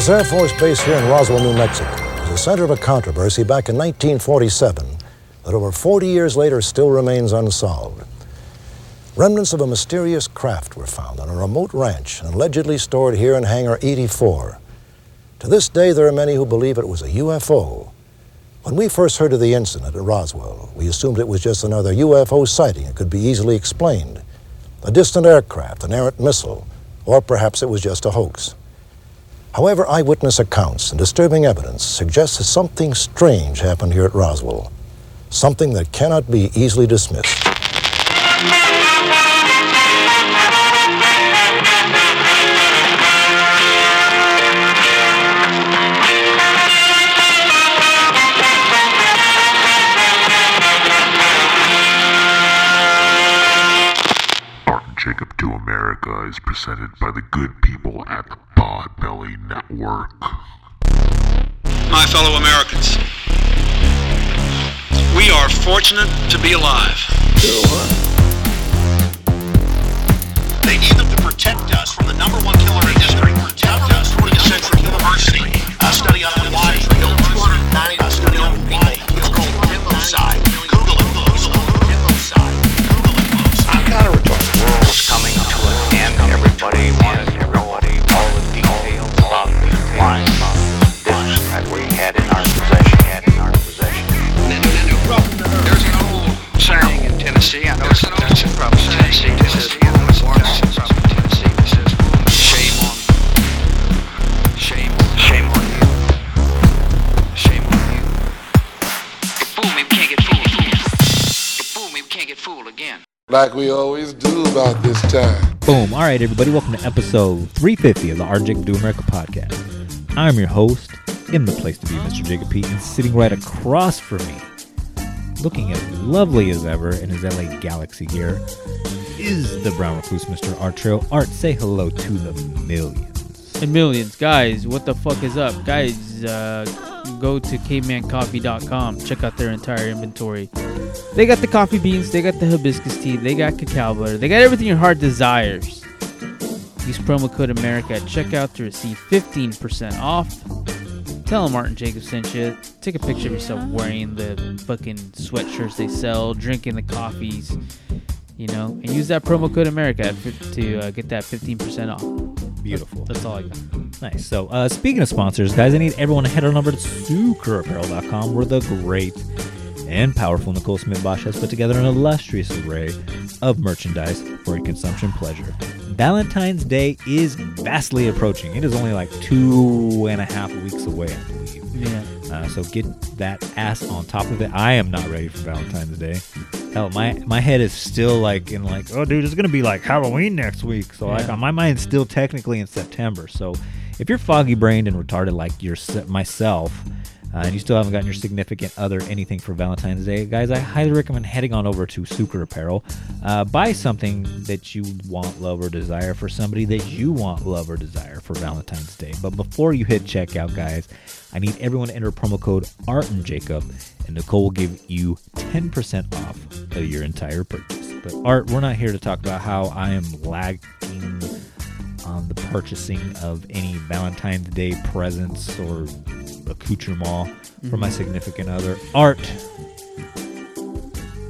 This Air Force base here in Roswell, New Mexico, was the center of a controversy back in 1947 that over 40 years later still remains unsolved. Remnants of a mysterious craft were found on a remote ranch and allegedly stored here in Hangar 84. To this day, there are many who believe it was a UFO. When we first heard of the incident at Roswell, we assumed it was just another UFO sighting. It could be easily explained. A distant aircraft, an errant missile, or perhaps it was just a hoax. However, eyewitness accounts and disturbing evidence suggest that something strange happened here at Roswell, something that cannot be easily dismissed. Jacob Do America is presented by the good people at the Podbelly Network. My fellow Americans, we are fortunate to be alive. They need them to protect us from the number one killer in history. Protect us from the Central University. A study on why killed 290. A study on why it's called coming to an end. Everybody wanted all the details about the that we had in our possession. Had in our possession. There's in Tennessee. I know it's, from Tennessee. This is born from Tennessee. This is shame on, shame shame on you, shame on you. You fool me, we can't get fooled. You fool me, we can't get fooled again. Like we always do about this time. Boom. All right, everybody, welcome to episode 350 of the Jacob Do America podcast. I'm your host, in the place to be, Mr. Jacob Pete, and sitting right across from me, looking as lovely as ever in his LA Galaxy gear, is the brown recluse, Mr. Art Trail. Art, say hello to the millions. And millions. Guys, what the fuck is up? Guys, uh, go to cavemancoffee.com. Check out their entire inventory. They got the coffee beans, they got the hibiscus tea, they got cacao butter, they got everything your heart desires. Use promo code America at checkout to receive 15% off. Tell them Martin Jacobs sent you. Take a picture of yourself wearing the fucking sweatshirts they sell, drinking the coffees, you know, and use that promo code America to uh, get that 15% off. Beautiful. That's all I got. Nice. So, uh, speaking of sponsors, guys, I need everyone to head on over to suikerapparel.com where the great and powerful Nicole Smith Bosch has put together an illustrious array of merchandise for your consumption pleasure. Valentine's Day is vastly approaching. It is only like two and a half weeks away, I believe. Yeah. Uh, so get that ass on top of it. I am not ready for Valentine's Day. Hell, my my head is still like in like, oh, dude, it's gonna be like Halloween next week. So like, my mind's still technically in September. So if you're foggy brained and retarded like your myself, uh, and you still haven't gotten your significant other anything for Valentine's Day, guys, I highly recommend heading on over to Suiker Apparel. Uh, buy something that you want, love, or desire for somebody that you want, love, or desire for Valentine's Day. But before you hit checkout, guys, I need everyone to enter promo code Art and Jacob, and Nicole will give you 10% off of your entire purchase. But Art, we're not here to talk about how I am lagging on the purchasing of any Valentine's Day presents or accoutrement for my mm-hmm. significant other. Art,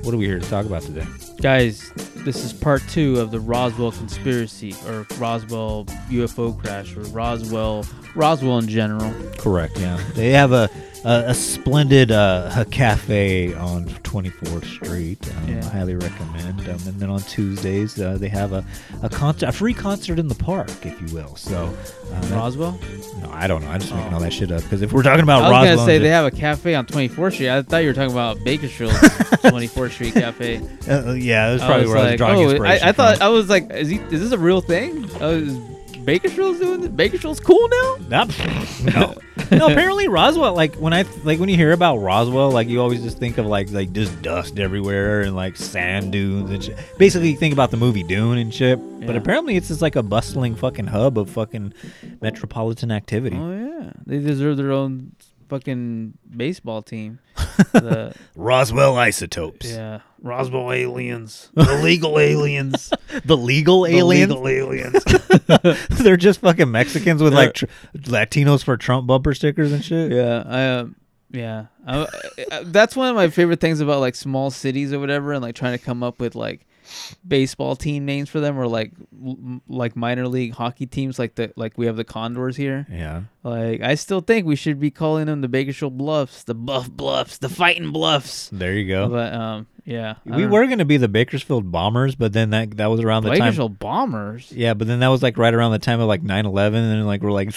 what are we here to talk about today? Guys, this is part two of the Roswell conspiracy or Roswell UFO crash or Roswell Roswell in general. Correct. Yeah, they have a a, a splendid uh, a cafe on 24th Street. Um, Yeah. I highly recommend. Um, and then on Tuesdays uh, they have a a concert, a free concert in the park, if you will. So, uh, that- Roswell? no, I don't know. I'm just making all that shit up because if we're talking about I was Roswell, gonna say they have a cafe on 24th Street. I thought you were talking about Bakersfield's 24th Street Cafe. Uh, yeah, that's I probably was where I was like, drawing oh, inspiration I, I thought. I was like, is he? Is this a real thing? Bakersfield's doing this? Bakersfield's cool now? No, no. Apparently, Roswell. Like when I like when you hear about Roswell, like you always just think of like like just dust everywhere and like sand dunes and shit. Basically, you think about the movie Dune and shit. But apparently, it's just like a bustling fucking hub of fucking metropolitan activity. Oh yeah, they deserve their own fucking baseball team. the Roswell isotopes. yeah Roswell aliens, illegal aliens, The legal aliens. illegal aliens. They're just fucking Mexicans with like tr- Latinos for Trump bumper stickers and shit. Yeah, I um, yeah, I, I- that's one of my favorite things about like small cities or whatever, and like trying to come up with like baseball team names for them, or like like minor league hockey teams, like the like we have the Condors here. Yeah. Like I still think we should be calling them the Bakersfield Bluffs, the Buff Bluffs, the Fighting Bluffs. There you go. But um, yeah, we were gonna be the Bakersfield Bombers, but then that that was around the time. Bakersfield Bombers. Yeah, but then that was like right around the time of like 9-11, and then like we're like,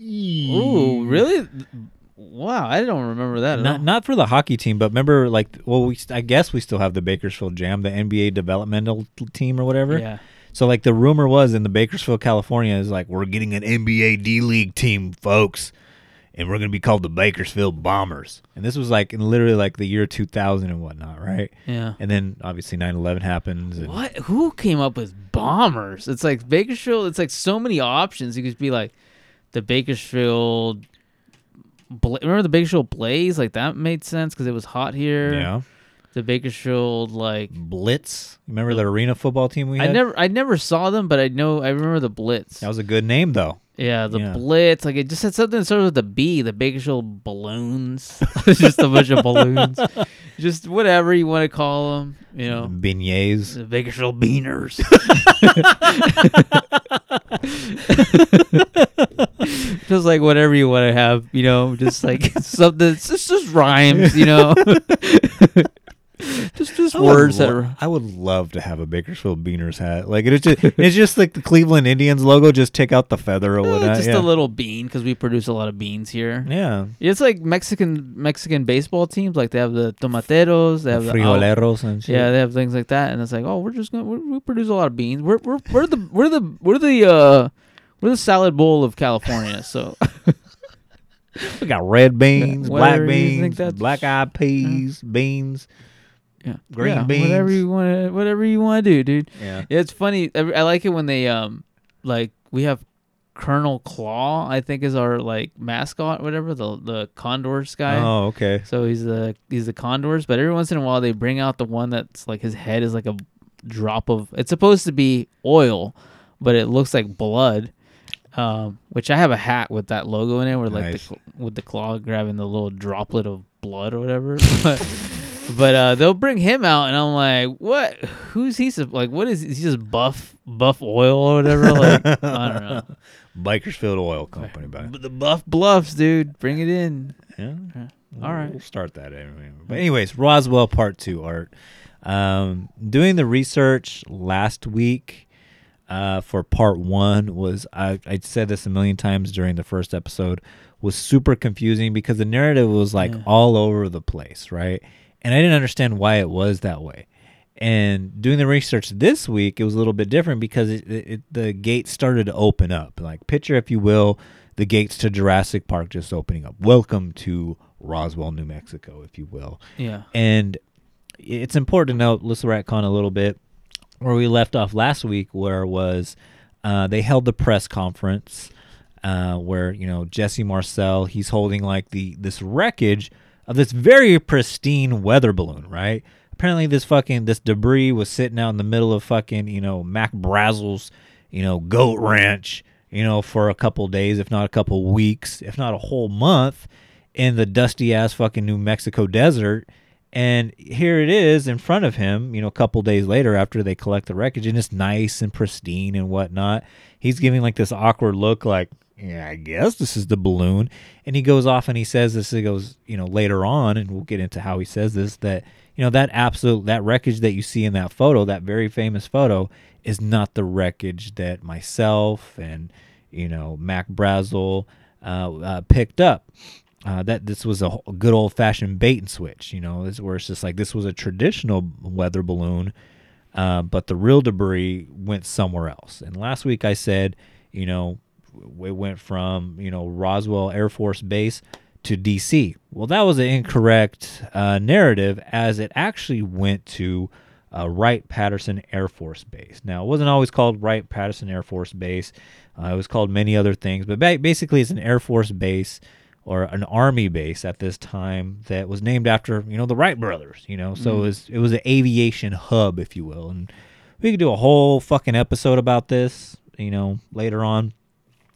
Ooh, really? Wow, I don't remember that. At not all. not for the hockey team, but remember like well we I guess we still have the Bakersfield Jam, the NBA developmental team or whatever. Yeah. So like the rumor was in the Bakersfield, California, is like we're getting an NBA D League team, folks, and we're gonna be called the Bakersfield Bombers. And this was like in literally like the year 2000 and whatnot, right? Yeah. And then obviously 9/11 happens. And What? Who came up with bombers? It's like Bakersfield. It's like so many options. You could be like the Bakersfield. Bla- Remember the Bakersfield Blaze? Like that made sense because it was hot here. Yeah. The Bakersfield like Blitz. Remember the arena football team we had? I never I never saw them, but I know I remember the Blitz. That was a good name though. Yeah, the yeah. Blitz. Like it just had something that started with the B. The Bakersfield Balloons. it's just a bunch of balloons. Just whatever you want to call them. You know. Beignets. The Bakersfield Beaners. just like whatever you want to have, you know, just like something. It's just, just rhymes, you know. just just words that. Are, I would love to have a Bakersfield Beaners hat. Like it's just it's just like the Cleveland Indians logo. Just take out the feather or Eh, whatnot. just yeah. a little bean because we produce a lot of beans here. Yeah. It's like Mexican Mexican baseball teams. Like they have the tomateros, they have the Frijoleros and shit. Yeah, they have things like that, and it's like, oh, we're just gonna we we produce a lot of beans. We're we're we're the we're the we're the uh we're the salad bowl of California. So we got red beans, Yeah, black whatever you think beans, black eyed peas, beans. Yeah, Green yeah, beans. whatever you want to whatever you want to do, dude. Yeah. Yeah, it's funny. I I like it when they um like we have Colonel Claw. I think is our like mascot, whatever the the Condors guy. Oh, okay. So he's the he's the Condors, but every once in a while they bring out the one that's like his head is like a drop of. It's supposed to be oil, but it looks like blood. Um, which I have a hat with that logo in it, where like Nice. the, with the claw grabbing the little droplet of blood or whatever. but but uh, they'll bring him out, and I'm like, what? Who's he? sup- Like, what is, is he just buff buff oil or whatever? Like, I don't know. Bakersfield Oil Company, by But the buff bluffs, dude, bring it in. Yeah. All right. We'll start that anyway. But anyways, Roswell Part Two art. Um, doing the research last week uh, for Part One was I I said this a million times during the first episode was super confusing because the narrative was like all over the place, right? And I didn't understand why it was that way. And doing the research this week, it was a little bit different because it, it, the gates started to open up. Like, picture, if you will, the gates to Jurassic Park just opening up. Welcome to Roswell, New Mexico, if you will. Yeah. And it's important to note, let's retcon a little bit where we left off last week, where was uh, they held the press conference uh, where you know Jesse Marcel he's holding like the this wreckage of this very pristine weather balloon, right? Apparently, this fucking this debris was sitting out in the middle of fucking you know Mac Brazel's you know goat ranch, you know for a couple days, if not a couple weeks, if not a whole month, in the dusty ass fucking New Mexico desert. And here it is in front of him, you know, a couple days later after they collect the wreckage, and it's nice and pristine and whatnot. He's giving like this awkward look, like, yeah, I guess this is the balloon. And he goes off and he says this, he goes, you know, later on, and we'll get into how he says this, that, you know, that absolute, that wreckage that you see in that photo, that very famous photo, is not the wreckage that myself and, you know, Mac Brazel uh, uh, picked up uh, that this was a good old fashioned bait and switch. You know, this where it's just like this was a traditional weather balloon, uh, but the real debris went somewhere else. And last week I said, you know, w- it went from you know Roswell Air Force Base to D.C. Well, that was an incorrect uh, narrative, as it actually went to uh, Wright Patterson Air Force Base. Now, it wasn't always called Wright Patterson Air Force Base. Uh, it was called many other things, but ba- basically, it's an Air Force base or an army base at this time that was named after you know the Wright brothers. You know, so it was it was an aviation hub, if you will, and we could do a whole fucking episode about this. You know, later on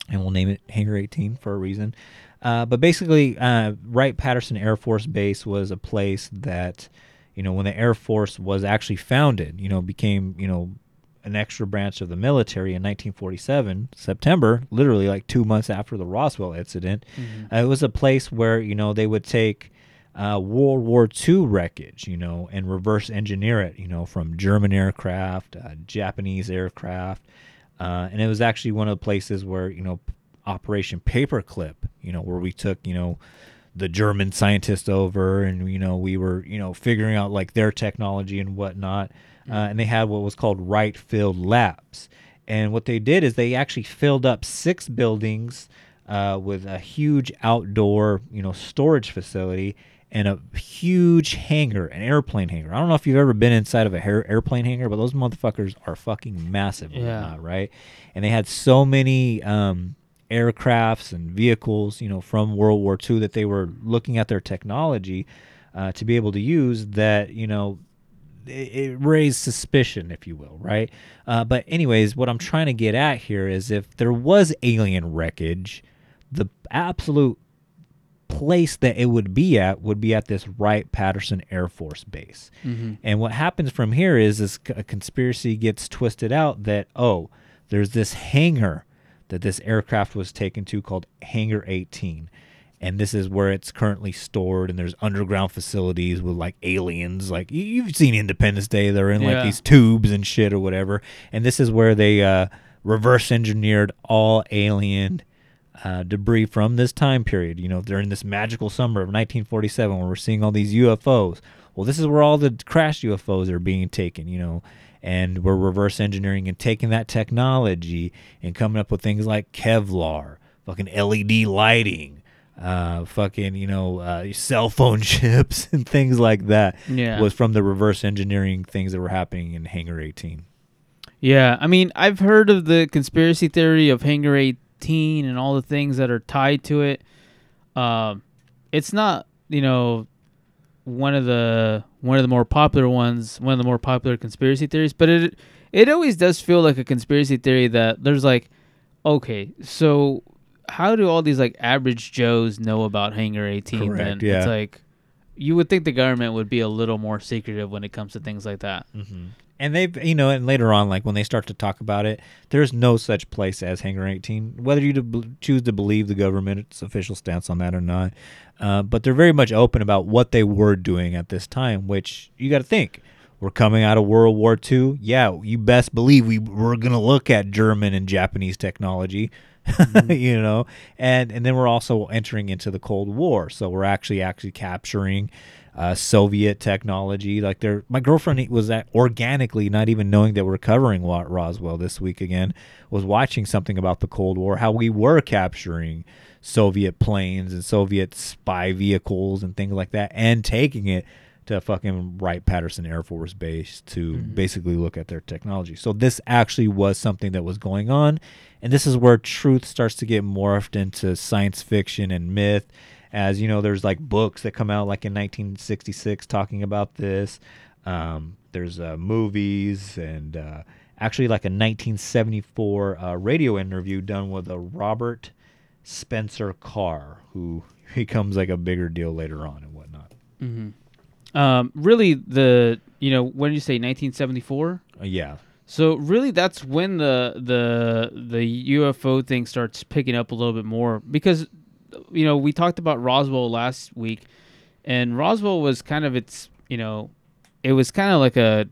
and we'll name it Hangar 18 for a reason. Uh, but basically, uh, Wright Patterson Air Force Base was a place that, you know, when the Air Force was actually founded, you know, became, you know, an extra branch of the military in 1947, September, literally like two months after the Roswell incident. Uh, it was a place where, you know, they would take uh, World War II wreckage, you know, and reverse engineer it, you know, from German aircraft, uh, Japanese aircraft. Uh, and it was actually one of the places where, you know, Operation Paperclip, you know, where we took, you know, the German scientists over and, you know, we were, you know, figuring out like their technology and whatnot. Uh, and they had what was called Wright Field Labs. And what they did is they actually filled up six buildings uh, with a huge outdoor, you know, storage facility and a huge hangar, an airplane hangar. I don't know if you've ever been inside of a hair, airplane hangar, but those motherfuckers are fucking massive, Yeah. whatnot, right? And they had so many um, aircrafts and vehicles, you know, from World War II that they were looking at their technology uh, to be able to use that, you know, it, it raised suspicion, if you will, right? Uh, but anyways, what I'm trying to get at here is if there was alien wreckage, the absolute place that it would be at would be at this Wright Patterson Air Force Base. And what happens from here is this a conspiracy gets twisted out that oh, there's this hangar that this aircraft was taken to called Hangar 18. And this is where it's currently stored, and there's underground facilities with like aliens. Like you- you've seen Independence Day, they're in like Yeah. these tubes and shit or whatever. And this is where they uh, reverse engineered all alien uh, debris from this time period. You know, during this magical summer of 1947, when we're seeing all these UFOs. Well, this is where all the crashed UFOs are being taken. You know, and we're reverse engineering and taking that technology and coming up with things like Kevlar, fucking LED lighting. Uh, fucking, you know, uh, cell phone chips and things like that Yeah. was from the reverse engineering things that were happening in Hangar 18. Yeah, I mean, I've heard of the conspiracy theory of Hangar 18 and all the things that are tied to it. Um, it's not, you know, one of the one of the more popular ones, one of the more popular conspiracy theories, but it it always does feel like a conspiracy theory that there's like, okay, so how do all these like average Joes know about Hangar 18? Correct, then yeah. it's like you would think the government would be a little more secretive when it comes to things like that. And they've, you know, and later on, like when they start to talk about it, there's no such place as Hangar 18. Whether you to choose to believe the government's official stance on that or not, uh, but they're very much open about what they were doing at this time. Which you got to think, we're coming out of World War II. Yeah, you best believe we we're gonna look at German and Japanese technology. you know, and and then we're also entering into the Cold War, so we're actually actually capturing uh, Soviet technology. Like there, my girlfriend was at organically, not even knowing that we're covering Roswell this week again, was watching something about the Cold War, how we were capturing Soviet planes and Soviet spy vehicles and things like that, and taking it to fucking Wright Patterson Air Force Base to basically look at their technology. So this actually was something that was going on, and this is where truth starts to get morphed into science fiction and myth. As you know, there's like books that come out like in 1966 talking about this. Um, there's uh, movies and uh, actually like a 1974 uh, radio interview done with a Robert Spencer Carr, who becomes like a bigger deal later on and whatnot. Um, really, the you know when did you say 1974, Uh, yeah. so really that's when the the the UFO thing starts picking up a little bit more because you know we talked about Roswell last week, and Roswell was kind of its you know it was kind of like a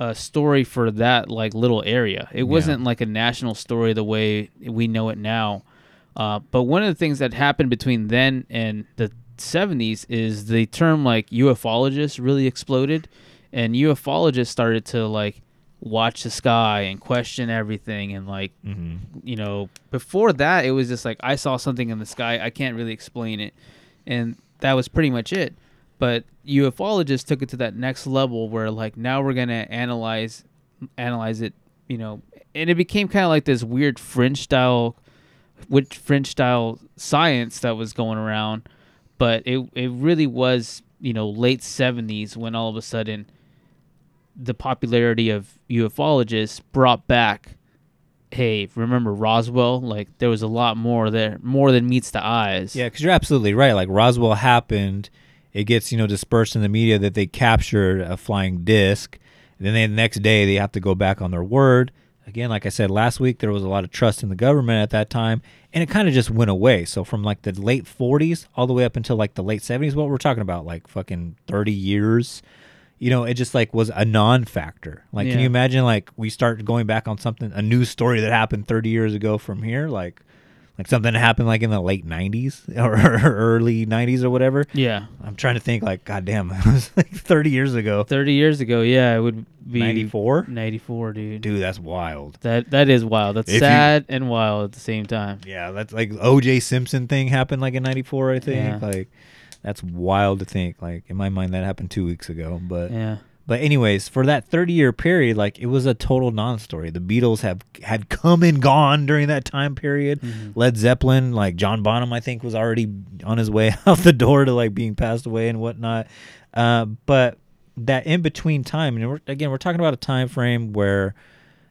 a story for that like little area. It wasn't like a national story the way we know it now. Uh, but one of the things that happened between then and the 70s is the term like ufologist really exploded, and ufologists started to like watch the sky and question everything and like mm-hmm. you know before that it was just like I saw something in the sky. I can't really explain it, and that was pretty much it. But ufologists took it to that next level where like now we're gonna analyze analyze it, you know, and it became kind of like this weird french style which French style science that was going around, but it it really was you know late seventies when all of a sudden the popularity of ufologists brought back. Hey, remember Roswell? Like there was a lot more there, more than meets the eyes. Yeah, because you're absolutely right. Like Roswell happened, it gets you know dispersed in the media that they captured a flying disc. and then they, the next day they have to go back on their word. Again, like I said last week, there was a lot of trust in the government at that time, and it kind of just went away. So from like the late 40s all the way up until like the late 70s, what we're talking about, like fucking 30 years. You know, it just like was a non-factor. Like, can you imagine like we start going back on something, a news story that happened 30 years ago from here, like like something that happened like in the late 90s or early 90s or whatever yeah. i'm trying to think like god damn it was like 30 years ago Thirty years ago, yeah, it would be 94 Ninety-four, dude. dude that's wild That that is wild. That's If you- sad and wild at the same time. yeah that's like oj simpson thing happened like in 94 i think Yeah. like that's wild to think like in my mind that happened two weeks ago but Yeah. But anyways, for that 30 year period, like it was a total non-story. The Beatles have had come and gone during that time period. Led Zeppelin, like John Bonham, I think was already on his way out the door to like being passed away and whatnot. Uh, but that in between time, and we're, again, we're talking about a time frame where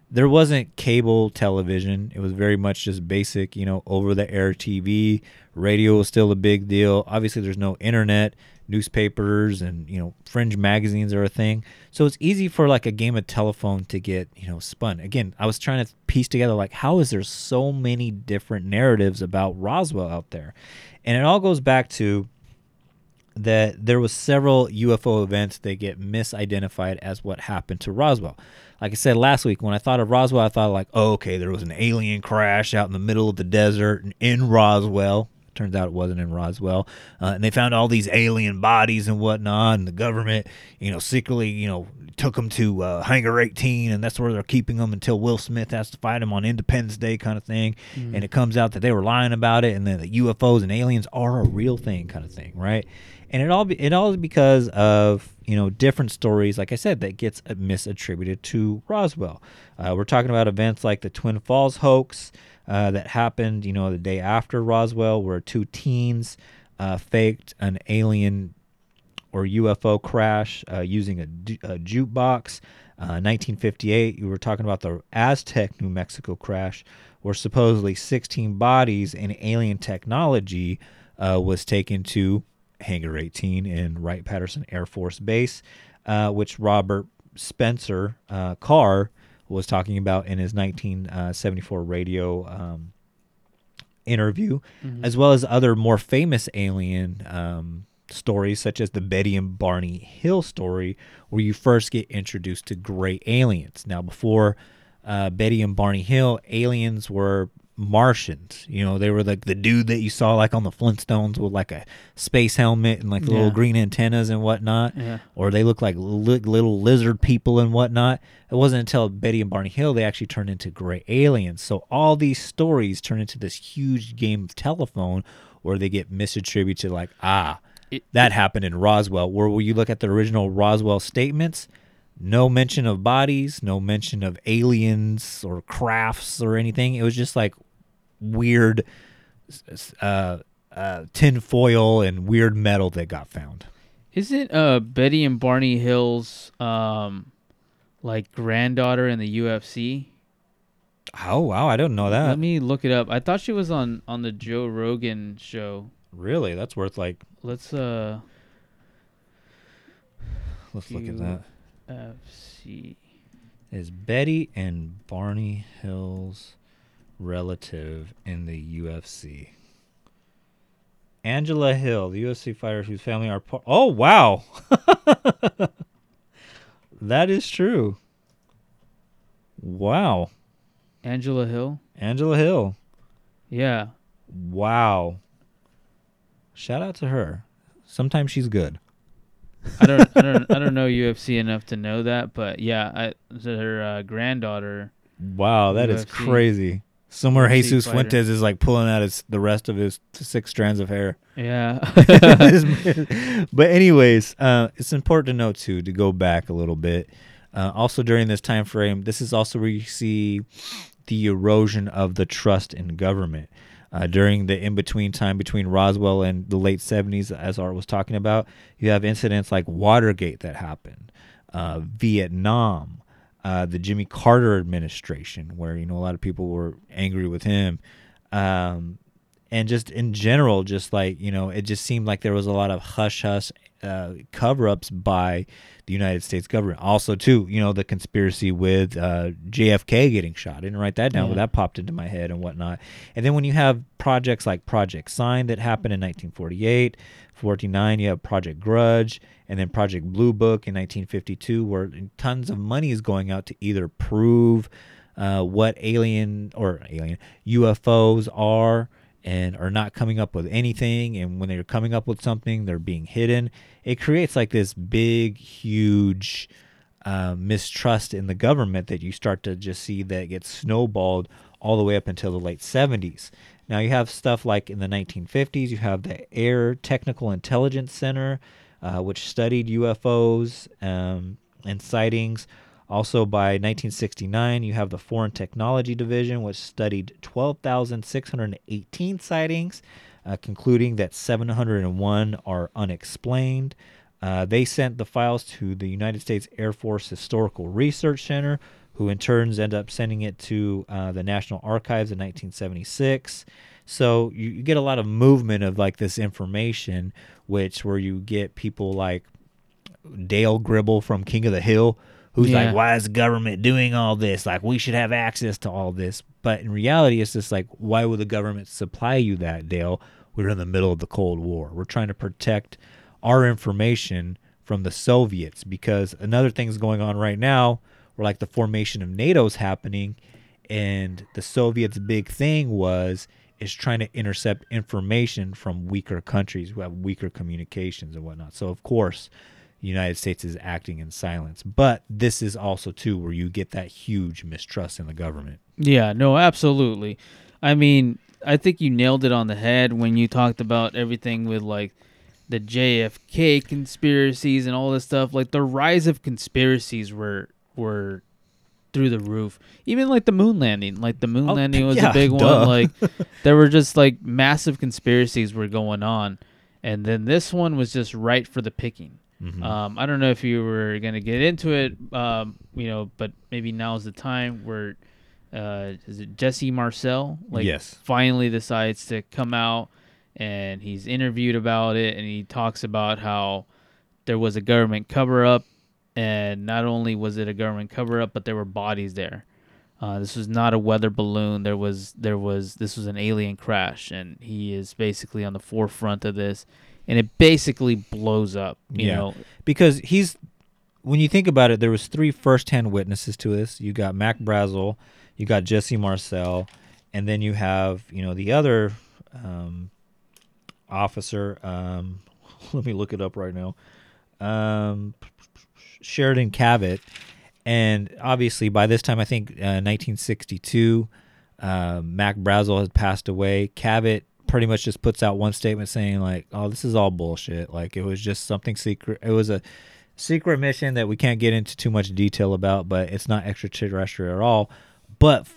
there wasn't cable television. It was very much just basic, you know, over the air TV. Radio was still a big deal. Obviously, there's no internet, newspapers, and, you know, fringe magazines are a thing. So it's easy for like a game of telephone to get, you know, spun. Again, I was trying to piece together like, how is there so many different narratives about Roswell out there? And it all goes back to that there was several UFO events that get misidentified as what happened to Roswell. Like I said last week, when I thought of Roswell, I thought like, oh, okay, there was an alien crash out in the middle of the desert in Roswell. Turns out it wasn't in Roswell, uh, and they found all these alien bodies and whatnot, and the government, you know, secretly, you know, took them to uh, Hangar 18, and that's where they're keeping them until Will Smith has to fight them on Independence Day, kind of thing. And it comes out that they were lying about it, and then the UFOs and aliens are a real thing, kind of thing, right? And it all be, it all is because of you know different stories like i said that gets uh, misattributed to roswell. Uh, we're talking about events like the twin falls hoax uh, that happened you know the day after roswell where two teens uh, faked an alien or ufo crash uh, using a, a jukebox. Uh, 1958 you were talking about the aztec new mexico crash where supposedly 16 bodies and alien technology uh, was taken to Hangar 18 in Wright Patterson Air Force Base, uh, which Robert Spencer uh, Carr was talking about in his 1974 radio um, interview, as well as other more famous alien um, stories, such as the Betty and Barney Hill story, where you first get introduced to gray aliens. Now, before uh, Betty and Barney Hill, aliens were Martians. You know, they were like the dude that you saw like on the Flintstones with like a space helmet and like the little green antennas and whatnot. Yeah. Or they look like li- little lizard people and whatnot. It wasn't until Betty and Barney Hill they actually turned into gray aliens. So all these stories turn into this huge game of telephone where they get misattributed like, ah, It- that happened in Roswell. Where when you look at the original Roswell statements, no mention of bodies, no mention of aliens or crafts or anything. It was just like weird uh, uh, tin foil and weird metal that got found. Isn't uh Betty and Barney Hill's um like granddaughter in the UFC? Oh wow, I don't know that. Let me look it up. I thought she was on on the Joe Rogan show. really, that's worth like. Let's uh Let's look at that. FC. Is Betty and Barney Hill's relative in the UFC? Angela Hill, the UFC fighter whose family are part. Oh wow, that is true. Wow, Angela Hill. Angela Hill. Yeah. Wow. Shout out to her. Sometimes she's good. I don't I don't I don't know UFC enough to know that, but yeah, I her uh, granddaughter. Wow, that is UFC. crazy. Somewhere Jesus. Fuentes is like pulling out his the rest of his six strands of hair. Yeah. but anyways, uh, it's important to note too to go back a little bit. Uh, also during this time frame, this is also where you see the erosion of the trust in government. Uh, during the in between time between Roswell and the late 70s, as Art was talking about, you have incidents like Watergate that happened, uh, Vietnam, uh, the Jimmy Carter administration, where you know a lot of people were angry with him, um, and just in general, just like you know, it just seemed like there was a lot of hush hush uh, cover ups by the United States government. Also, too, you know, the conspiracy with uh, JFK getting shot. I didn't write that down, but that popped into my head and whatnot. And then when you have projects like Project Sign that happened in 1948, 49, you have Project Grudge, and then Project Blue Book in 1952, where tons of money is going out to either prove uh, what alien or alien UFOs are and are not coming up with anything. And when they're coming up with something, they're being hidden. It creates like this big, huge uh, mistrust in the government that you start to just see that gets snowballed all the way up until the late 70s. Now you have stuff like in the 1950s, you have the Air Technical Intelligence Center, uh, which studied UFOs um, and sightings. Also, by 1969, you have the Foreign Technology Division, which studied 12,618 sightings, uh, concluding that 701 are unexplained. Uh, they sent the files to the United States Air Force Historical Research Center, who in turns end up sending it to uh, the National Archives in 1976. So you, you get a lot of movement of like this information, which where you get people like Dale Gribble from King of the Hill, who's Yeah. like, why is the government doing all this? Like, we should have access to all this. But in reality, it's just like, why would the government supply you that, Dale? We're in the middle of the Cold War. We're trying to protect our information from the Soviets because another thing's going on right now where like the formation of NATO's happening and the Soviets' big thing was is trying to intercept information from weaker countries who have weaker communications and whatnot. So of course, the United States is acting in silence. But this is also too where you get that huge mistrust in the government. Yeah, no, absolutely. I mean, I think you nailed it on the head when you talked about everything with like the JFK conspiracies and all this stuff. Like the rise of conspiracies were were through the roof. Even like the moon landing. Like the moon Oh, landing was yeah, a big duh. one. Like there were just like massive conspiracies were going on. And then this one was just right for the picking. Mm-hmm. Um, I don't know if you were gonna get into it, um, you know, but maybe now's the time where uh, is it Jesse Marcel? Like, Yes. finally decides to come out and he's interviewed about it, and he talks about how there was a government cover up, and not only was it a government cover up, but there were bodies there. Uh, this was not a weather balloon. There was there was this was an alien crash, and he is basically on the forefront of this, and it basically blows up. You Yeah. know, because he's when you think about it, there was three first-hand witnesses to this. You got Mac Brazel, you got Jesse Marcel, and then you have you know the other um, officer. Um, let me look it up right now. Um, Sheridan Cavitt, and obviously by this time, I think uh, 1962, uh, Mac Brazel had passed away. Cavitt pretty much just puts out one statement saying like, "Oh, this is all bullshit. Like it was just something secret. It was a secret mission that we can't get into too much detail about, but it's not extraterrestrial at all." But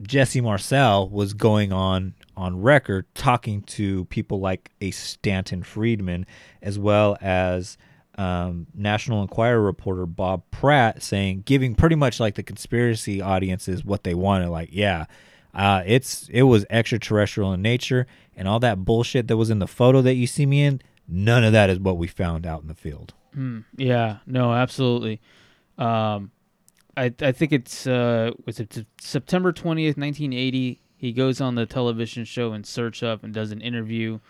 Jesse Marcel was going on on record talking to people like a Stanton Friedman, as well as um, National Enquirer reporter Bob Pratt, saying, giving pretty much like the conspiracy audiences what they wanted. Like, yeah, uh, it's it was extraterrestrial in nature, and all that bullshit that was in the photo that you see me in. None of that is what we found out in the field. Yeah, no, absolutely. Um, I I think it's uh was it September twentieth, nineteen eighty. He goes on the television show In Search Of and does an interview.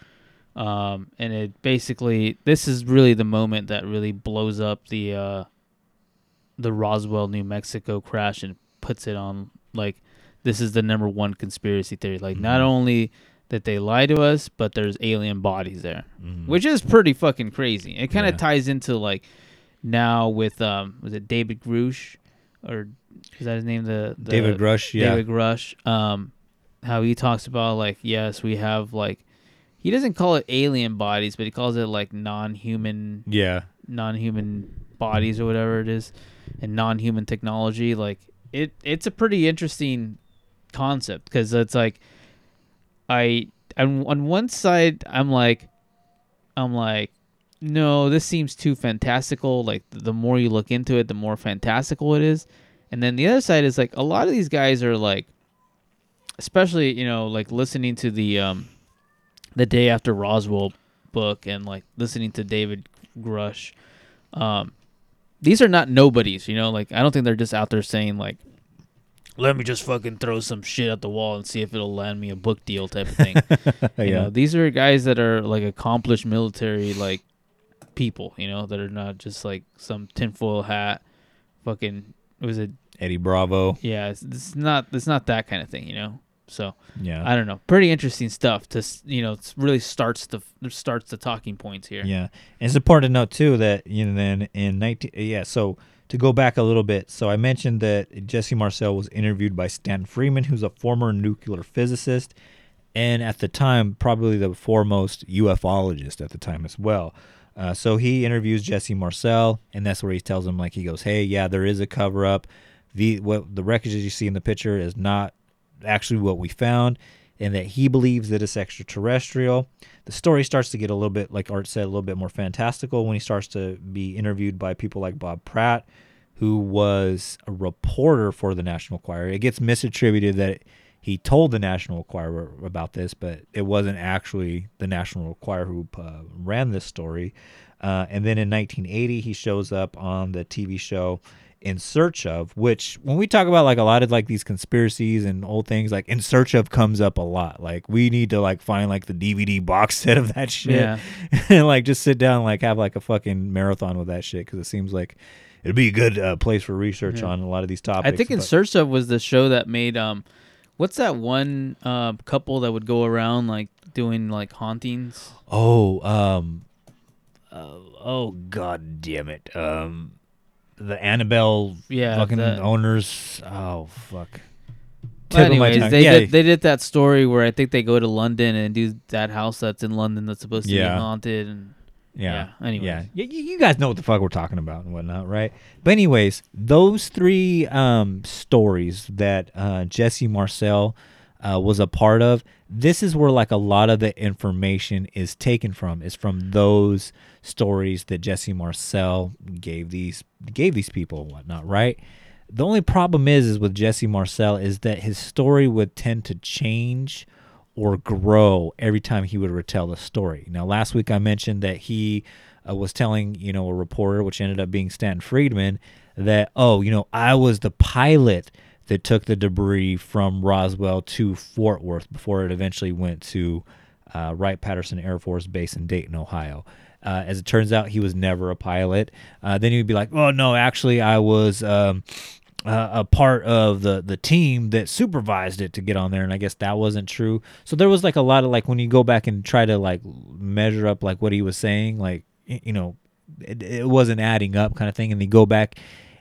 Um, and it basically this is really the moment that really blows up the uh the Roswell, New Mexico crash and puts it on like this is the number one conspiracy theory. Like not only that they lie to us, but there's alien bodies there, which is pretty fucking crazy. It kind of Yeah. ties into like now with um was it David Grusch or is that his name? The, the David Grusch, yeah. David Grusch. Um, how he talks about like yes, we have like he doesn't call it alien bodies, but he calls it like non-human Yeah, non-human bodies or whatever it is and non-human technology like it it's a pretty interesting concept because it's like I on, on one side I'm like I'm like no, this seems too fantastical. Like the more you look into it, the more fantastical it is. And then the other side is like a lot of these guys are like especially, you know, like listening to the um the day after Roswell book and like listening to David Grusch. Um these are not nobodies, you know, like I don't think they're just out there saying like let me just fucking throw some shit at the wall and see if it'll land me a book deal type of thing. You Yeah. know, these are guys that are like accomplished military like people, you know, that are not just like some tinfoil hat fucking was it Eddie Bravo. yeah, it's, it's not it's not that kind of thing, you know. So Yeah. I don't know. Pretty interesting stuff. To you know, it really starts the starts the talking points here. Yeah, and it's important to note too that you know then in nineteen yeah so to go back a little bit so I mentioned that Jesse Marcel was interviewed by Stan Friedman who's a former nuclear physicist and at the time probably the foremost ufologist at the time as well. Uh, so he interviews Jesse Marcel and that's where he tells him like he goes hey yeah there is a cover up the what the wreckage that you see in the picture is not actually what we found and that he believes that it's extraterrestrial. The story starts to get a little bit, like Art said, a little bit more fantastical when he starts to be interviewed by people like Bob Pratt, who was a reporter for the National Enquirer. It gets misattributed that he told the National Enquirer about this, but it wasn't actually the National Enquirer who uh, ran this story. Uh, and then in 1980, he shows up on the TV show in search of which when we talk about like a lot of like these conspiracies and old things like in search of comes up a lot like we need to like find like the dvd box set of that shit Yeah. and like just sit down and like have like a fucking marathon with that shit because it seems like it'd be a good uh, place for research Yeah. on a lot of these topics I think In Search of was the show that made um what's that one uh, couple that would go around like doing like hauntings? oh um uh, oh god damn it um the annabelle Yeah, fucking the- owners oh fuck Well, Tip of my anyways, they Yeah. did they did that story where I think they go to London and do that house that's in London that's supposed to Yeah. be haunted and Yeah. Yeah, anyways. Yeah. Y- y- you guys know what the fuck we're talking about and whatnot, right? But anyways, those three um, stories that uh, Jesse Marcel uh, was a part of, this is where like a lot of the information is taken from. Is from those stories that Jesse Marcel gave these gave these people and whatnot, right? The only problem is is with Jesse Marcel is that his story would tend to change or grow every time he would retell the story. Now, last week I mentioned that he uh, was telling, you know, a reporter, which ended up being Stanton Friedman, that, oh, you know, I was the pilot that took the debris from Roswell to Fort Worth before it eventually went to uh, Wright Patterson Air Force Base in Dayton, Ohio. Uh, as it turns out, he was never a pilot. Uh, then he'd be like, "Oh no, actually, I was um, uh, a part of the the team that supervised it to get on there." And I guess that wasn't true. So there was like a lot of like when you go back and try to like measure up like what he was saying, like you know, it, it wasn't adding up kind of thing. And they go back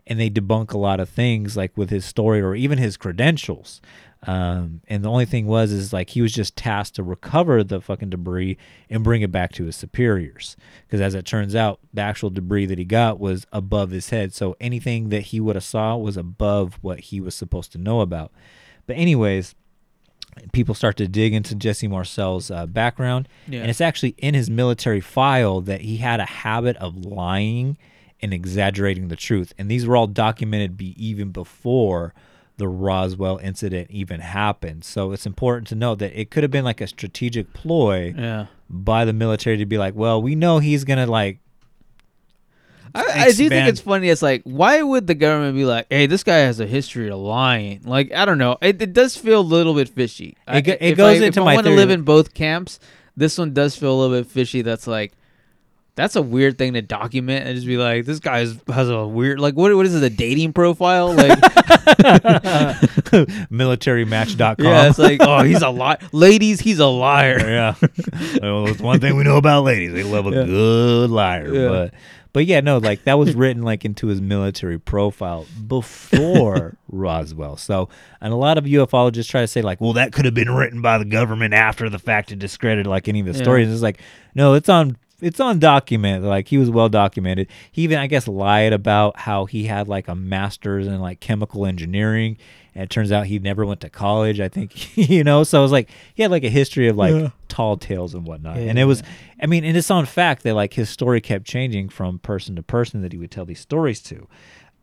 and they debunk a lot of things like with his story or even his credentials. Um, and the only thing was is like he was just tasked to recover the fucking debris and bring it back to his superiors. Because as it turns out, the actual debris that he got was above his head. So anything that he would have saw was above what he was supposed to know about. But anyways, people start to dig into Jesse Marcel's uh, background, Yeah. and it's actually in his military file that he had a habit of lying and exaggerating the truth. And these were all documented be even before the Roswell incident even happened. So it's important to note that it could have been like a strategic ploy Yeah. by the military to be like, well, we know he's gonna like I, I do think it's funny. It's like, why would the government be like, "Hey, this guy has a history of lying"? Like, I don't know. It, it does feel a little bit fishy. I- It go- it if goes I, into if my I want to live in both camps, this one does feel a little bit fishy. That's like, that's a weird thing to document and just be like, this guy has a weird, like, what what is it? A dating profile? Like, militarymatch.com. yeah, it's like, oh, he's a liar. Ladies, he's a liar. yeah. well, it's one thing we know about ladies. They love a Yeah. good liar. Yeah. But but yeah, no, like that was written like into his military profile before Roswell. So and a lot of ufologists try to say like, well, that could have been written by the government after the fact to discredit like any of the Yeah. stories. It's like, no, it's on it's on document. Like he was well documented. He even I guess lied about how he had like a master's in like chemical engineering. And it turns out he never went to college. I think you know. So it was like he had like a history of like Yeah. tall tales and whatnot. Yeah, and it was. I mean, and it's on fact that like his story kept changing from person to person that he would tell these stories to.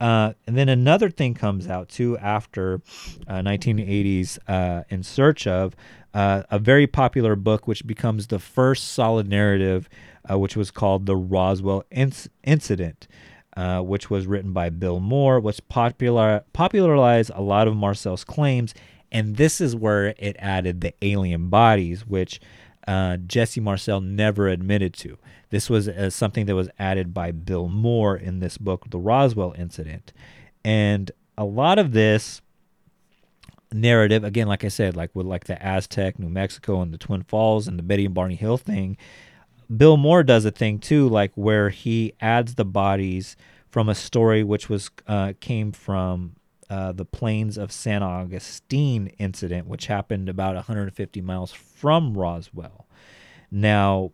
Uh, and then another thing comes out too after uh, 1980s uh, In Search of, uh, a very popular book which becomes the first solid narrative, uh, which was called The Roswell Inc- Incident, uh, which was written by Bill Moore, which popular, popularized a lot of Marcel's claims. And this is where it added the alien bodies, which uh, Jesse Marcel never admitted to. This was uh, something that was added by Bill Moore in this book, The Roswell Incident. And a lot of this narrative, again, like I said, like with like the Aztec, New Mexico, and the Twin Falls and the Betty and Barney Hill thing, Bill Moore does a thing too, like where he adds the bodies from a story which was uh, came from uh, the plains of San Agustin incident, which happened about 150 miles from Roswell. Now,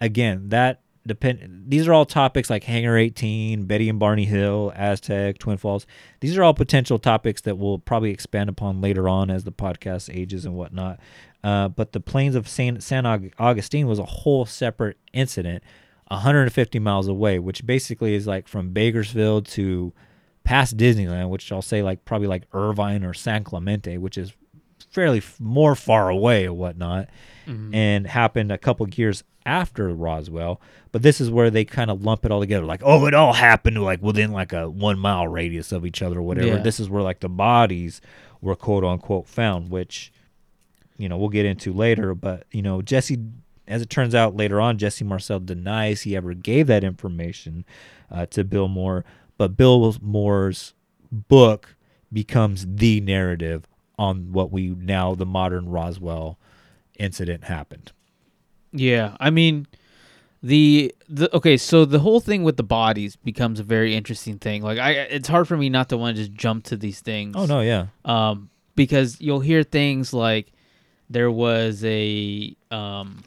again, that depend. These are all topics like Hangar 18, Betty and Barney Hill, Aztec, Twin Falls. These are all potential topics that we'll probably expand upon later on as the podcast ages and whatnot. Uh, but the plains of San, San Agustin was a whole separate incident, 150 miles away, which basically is like from Bakersfield to past Disneyland, which I'll say like probably like Irvine or San Clemente, which is fairly f- more far away or whatnot, and happened a couple of years after Roswell. But this is where they kind of lump it all together, like, oh, it all happened like within like a one mile radius of each other, or whatever. Yeah. This is where like the bodies were quote unquote found, which you know we'll get into later. But you know Jesse, as it turns out later on, Jesse Marcel denies he ever gave that information uh, to Bill Moore. But Bill Moore's book becomes the narrative on what we now the modern Roswell incident happened. Yeah, I mean, the the okay, so the whole thing with the bodies becomes a very interesting thing. Like, I it's hard for me not to want to just jump to these things. Oh no, yeah, um, because you'll hear things like there was a um,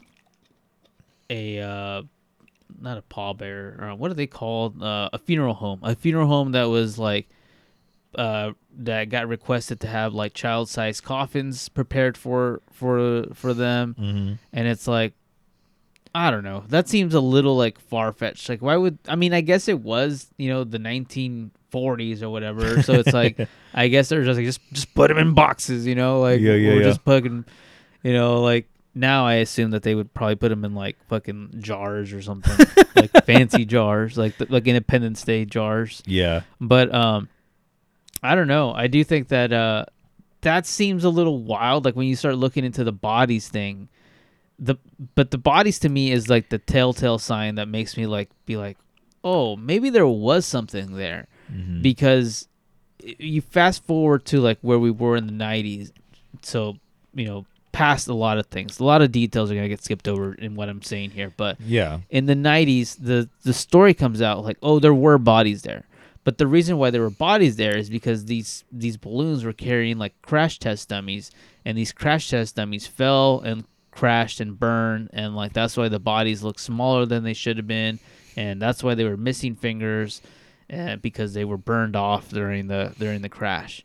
a uh, not a pallbearer. Or what are they called? Uh, a funeral home. A funeral home that was like uh, that got requested to have like child-sized coffins prepared for for for them, mm-hmm. and it's like. I don't know. That seems a little like far fetched. Like, why would I mean? I guess it was you know the 1940s or whatever. So it's like I guess they're just like just just put them in boxes, you know, like Yeah, yeah, or yeah. just fucking, you know, like now I assume that they would probably put them in like fucking jars or something, like fancy jars, like like Independence Day jars. yeah, But um, I don't know. I do think that uh, that seems a little wild. Like when you start looking into the bodies thing, the but the bodies to me is like the telltale sign that makes me like be like, oh, maybe there was something there, Mhm. because you fast forward to like where we were in the '90s, so you know past a lot of things. A lot of details are gonna get skipped over in what I'm saying here, but yeah, in the 90s the the story comes out like oh there were bodies there. But the reason why there were bodies there is because these these balloons were carrying like crash test dummies and these crash test dummies fell and crashed and burned and like that's why the bodies look smaller than they should have been and that's why they were missing fingers uh, because they were burned off during the during the crash.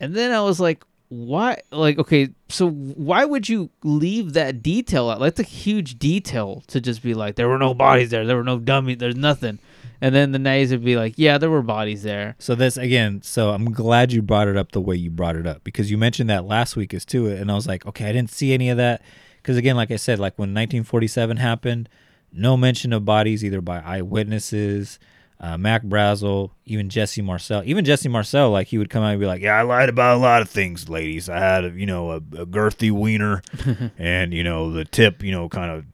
And then I was like, why? Like, okay, so why would you leave that detail out? Like, that's a huge detail to just be like, there were no bodies there, there were no dummies, there's nothing. And then the nice would be like, yeah, there were bodies there. So this again, so I'm glad you brought it up the way you brought it up because you mentioned that last week as to it, and I was like, okay, I didn't see any of that because again, like I said, like when 1947 happened, no mention of bodies either by eyewitnesses, uh, Mac Brazel, even Jesse Marcel. Even Jesse Marcel, like he would come out and be like, "Yeah, I lied about a lot of things, ladies. I had, a, you know, a, a girthy wiener, and you know, the tip, you know, kind of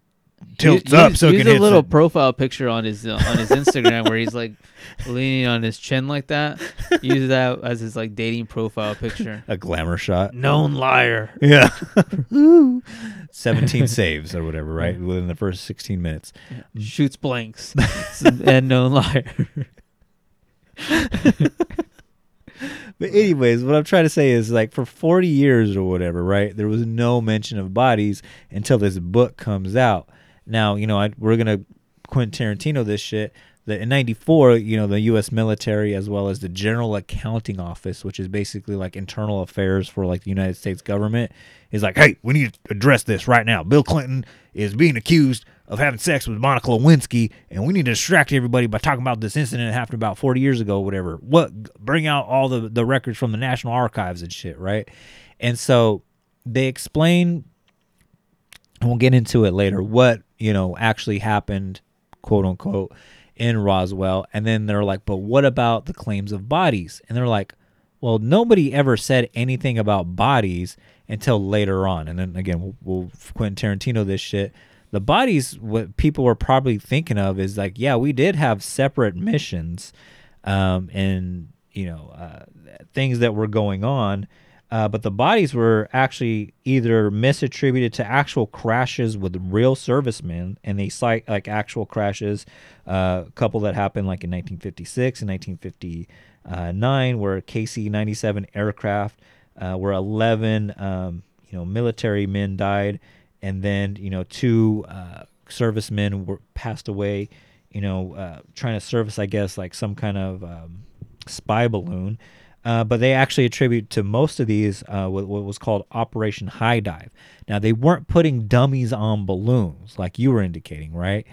tilts Use- up use- so it use can a little some- profile picture on his uh, on his Instagram where he's like leaning on his chin like that. Use that as his like dating profile picture. a glamour shot. Known liar. Yeah. 17 saves or whatever, right? Within the first 16 minutes. Shoots blanks and known liar. But anyways, what I'm trying to say is like for 40 years or whatever, right? There was no mention of bodies until this book comes out. Now, you know, I, we're gonna Quentin Tarantino this shit. That in '94, you know, the U.S. military as well as the General Accounting Office, which is basically like internal affairs for like the United States government, is like, hey, we need to address this right now. Bill Clinton is being accused of having sex with Monica Lewinsky, and we need to distract everybody by talking about this incident that happened about 40 years ago, whatever. What? Bring out all the the records from the National Archives and shit, right? And so they explain and we'll get into it later what you know actually happened quote unquote in roswell. And then they're like but what about the claims of bodies? And they're like well nobody ever said anything about bodies until later on. And then again we'll, we'll quentin tarantino this shit. The bodies what people were probably thinking of is like yeah we did have separate missions um, and you know uh, things that were going on uh, but the bodies were actually either misattributed to actual crashes with real servicemen, and they cite like actual crashes, uh, a couple that happened like in 1956 and 1959, where KC-97 aircraft, uh, where 11 um, you know military men died, and then you know two uh, servicemen were passed away, you know, uh, trying to service I guess like some kind of um, spy balloon. Uh, but they actually attribute to most of these uh, what, what was called Operation High Dive. Now they weren't putting dummies on balloons like you were indicating, right?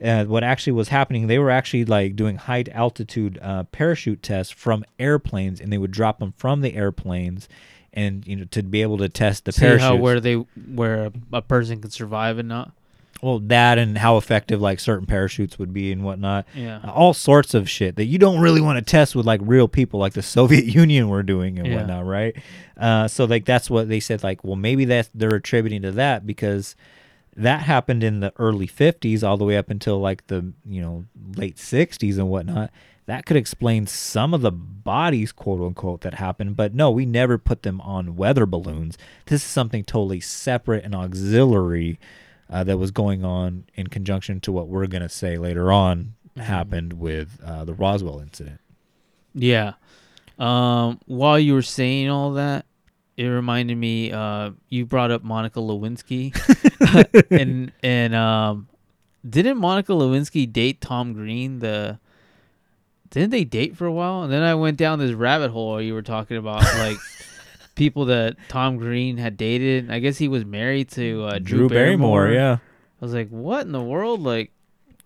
Uh, what actually was happening, they were actually like doing high altitude uh, parachute tests from airplanes, and they would drop them from the airplanes, and you know to be able to test the See parachutes. how where they where a, a person can survive and not. Well, that and how effective like certain parachutes would be and whatnot. Yeah. All sorts of shit that you don't really want to test with like real people, like the Soviet Union were doing and Yeah. whatnot, right? Uh, so like that's what they said. Like, well, maybe that they're attributing to that because that happened in the early '50s, all the way up until like the you know late '60s and whatnot. That could explain some of the bodies, quote unquote, that happened. But no, we never put them on weather balloons. This is something totally separate and auxiliary uh, that was going on in conjunction to what we're going to say later on happened with uh, the Roswell incident. Yeah. Um, while you were saying all that, it reminded me. Uh, you brought up Monica Lewinsky, and and um, didn't Monica Lewinsky date Tom Green? The didn't they date for a while? And then I went down this rabbit hole you were talking about like people that Tom Green had dated. I guess he was married to uh, Drew, Barrymore. yeah. I was like, what in the world? Like,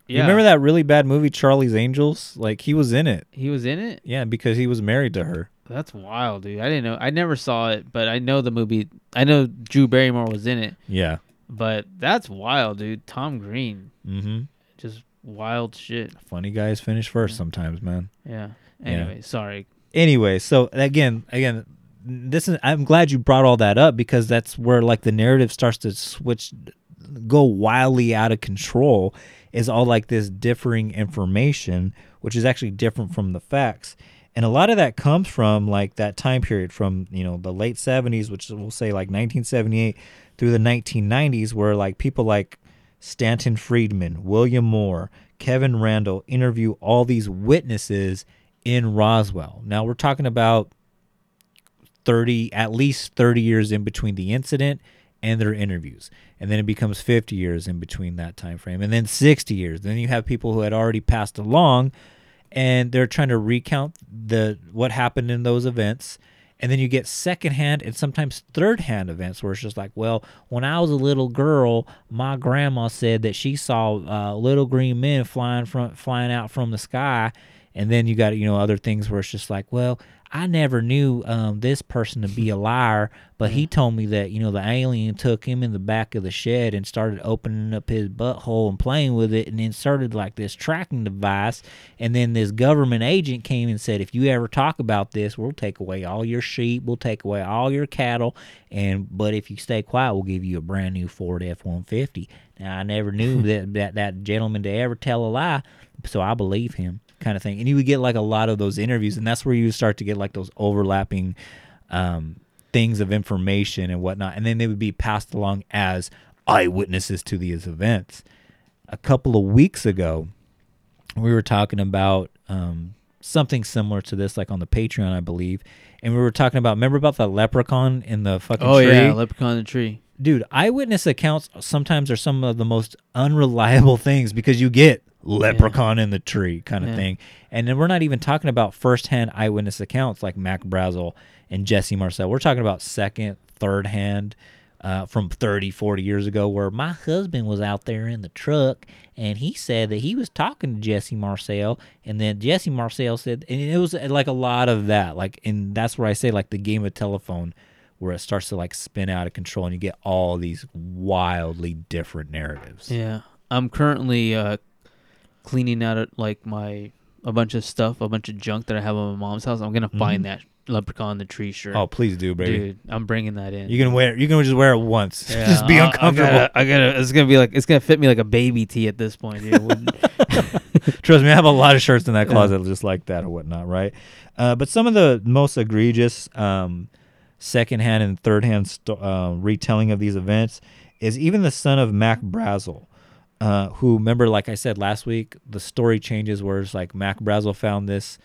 yeah, You remember that really bad movie Charlie's Angels? Like he was in it. he was in it. Yeah, because he was married to her. That's wild, dude. I didn't know. I never saw it, but I know the movie. I know Drew Barrymore was in it, Yeah. but that's wild, dude. Tom Green, Mm-hmm. just wild shit. Funny guys finish first sometimes, man. Yeah. Yeah. Anyway, sorry. anyway, so again, again, this is. I'm glad you brought all that up because that's where like the narrative starts to switch, go wildly out of control. Is all like this differing information, which is actually different from the facts, and a lot of that comes from like that time period from you know the late 70s, which we'll say like 1978 through the 1990s, where like people like Stanton Friedman, William Moore, Kevin Randle interview all these witnesses in Roswell. Now we're talking about 30 at least 30 years in between the incident and their interviews. And then it becomes 50 years in between that time frame and then 60 years. Then you have people who had already passed along and they're trying to recount the what happened in those events and then you get secondhand and sometimes third-hand events where it's just like, well, when I was a little girl, my grandma said that she saw uh, little green men flying from flying out from the sky, and then you got you know other things where it's just like, well, I never knew um, this person to be a liar, but he told me that you know the alien took him in the back of the shed and started opening up his butthole and playing with it, and inserted like this tracking device, and then this government agent came and said, if you ever talk about this, we'll take away all your sheep, we'll take away all your cattle, and but if you stay quiet, we'll give you a brand new Ford F one fifty. Now I never knew that, that that gentleman to ever tell a lie, so I believe him kind of thing. And you would get like a lot of those interviews, and that's where you start to get like those overlapping um, things of information and whatnot, and then they would be passed along as eyewitnesses to these events. A couple of weeks ago, we were talking about um, something similar to this, like on the Patreon, I believe, and we were talking about remember about the leprechaun in the fucking Oh tree. yeah, leprechaun in the tree. dude, eyewitness accounts sometimes are some of the most unreliable things because you get leprechaun in the tree kind of Yeah. thing. And then we're not even talking about firsthand eyewitness accounts like Mac Brazel and Jesse Marcel. We're talking about second, third hand uh, from 30, 40 years ago where my husband was out there in the truck and he said that he was talking to Jesse Marcel and then Jesse Marcel said and it was uh, like a lot of that like and that's where I say like the game of telephone where it starts to like spin out of control and you get all these wildly different narratives. Yeah, I'm currently uh, cleaning out like my a bunch of stuff, a bunch of junk that I have on my mom's house. I'm gonna find that leprechaun in the tree shirt. Mm-hmm. Oh, please do, baby. dude, I'm bringing that in. You can wear you can just wear it once. Yeah, just be I- uncomfortable. I gotta, I gotta. It's gonna be like it's gonna fit me like a baby tee at this point. Trust me, I have a lot of shirts in that closet just like that or whatnot, right? Uh, but some of the most egregious um, secondhand and third-hand sto- uh, retelling of these events is even the son of Mac Brazel, uh, who remember, like I said last week, the story changes where it's like Mac Brazel found this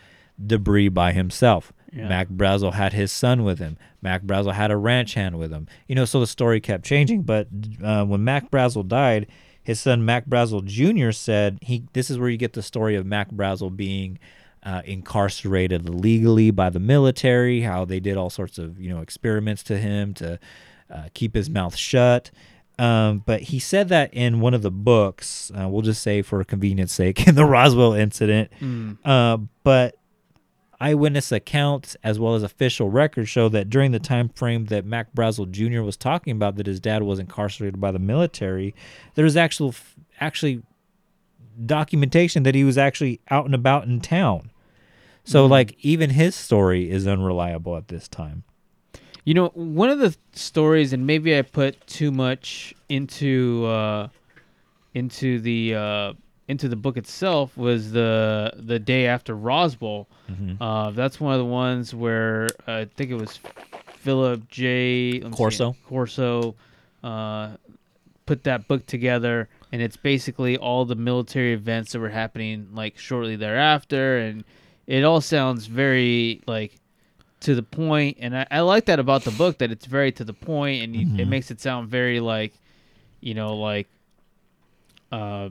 debris by himself. Yeah. Mac Brazel had his son with him. Mac Brazel had a ranch hand with him. You know, so the story kept changing. But uh, when Mac Brazel died, his son Mac Brazel Jr. said he. This is where you get the story of Mac Brazel being uh, incarcerated illegally by the military. How they did all sorts of you know experiments to him to uh, keep his mouth shut. Um, but he said that in one of the books. Uh, we'll just say for convenience sake, in the Roswell incident. Uh, but eyewitness accounts as well as official records show that during the time frame that Mac Brazel Jr. was talking about that his dad was incarcerated by the military, there was actual actually documentation that he was actually out and about in town. So like even his story is unreliable at this time. You know, one of the stories, and maybe I put too much into uh, into the uh, into the book itself, was the the day after Roswell. Uh, that's one of the ones where uh, I think it was Philip J. me see, Corso. Corso uh, put that book together, and it's basically all the military events that were happening like shortly thereafter, and it all sounds very like to the point and I, I like that about the book that it's very to the point and you, it makes it sound very like you know like uh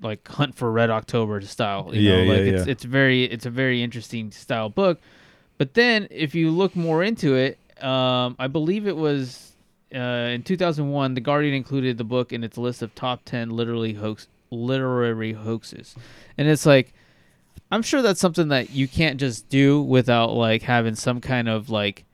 like hunt for red october style you know? Yeah, like yeah, it's yeah. it's very it's a very interesting style book. But then if you look more into it um i believe it was uh, in 2001 the guardian included the book in its list of top 10 literally hoax literary hoaxes. And it's like I'm sure that's something that you can't just do without like having some kind of like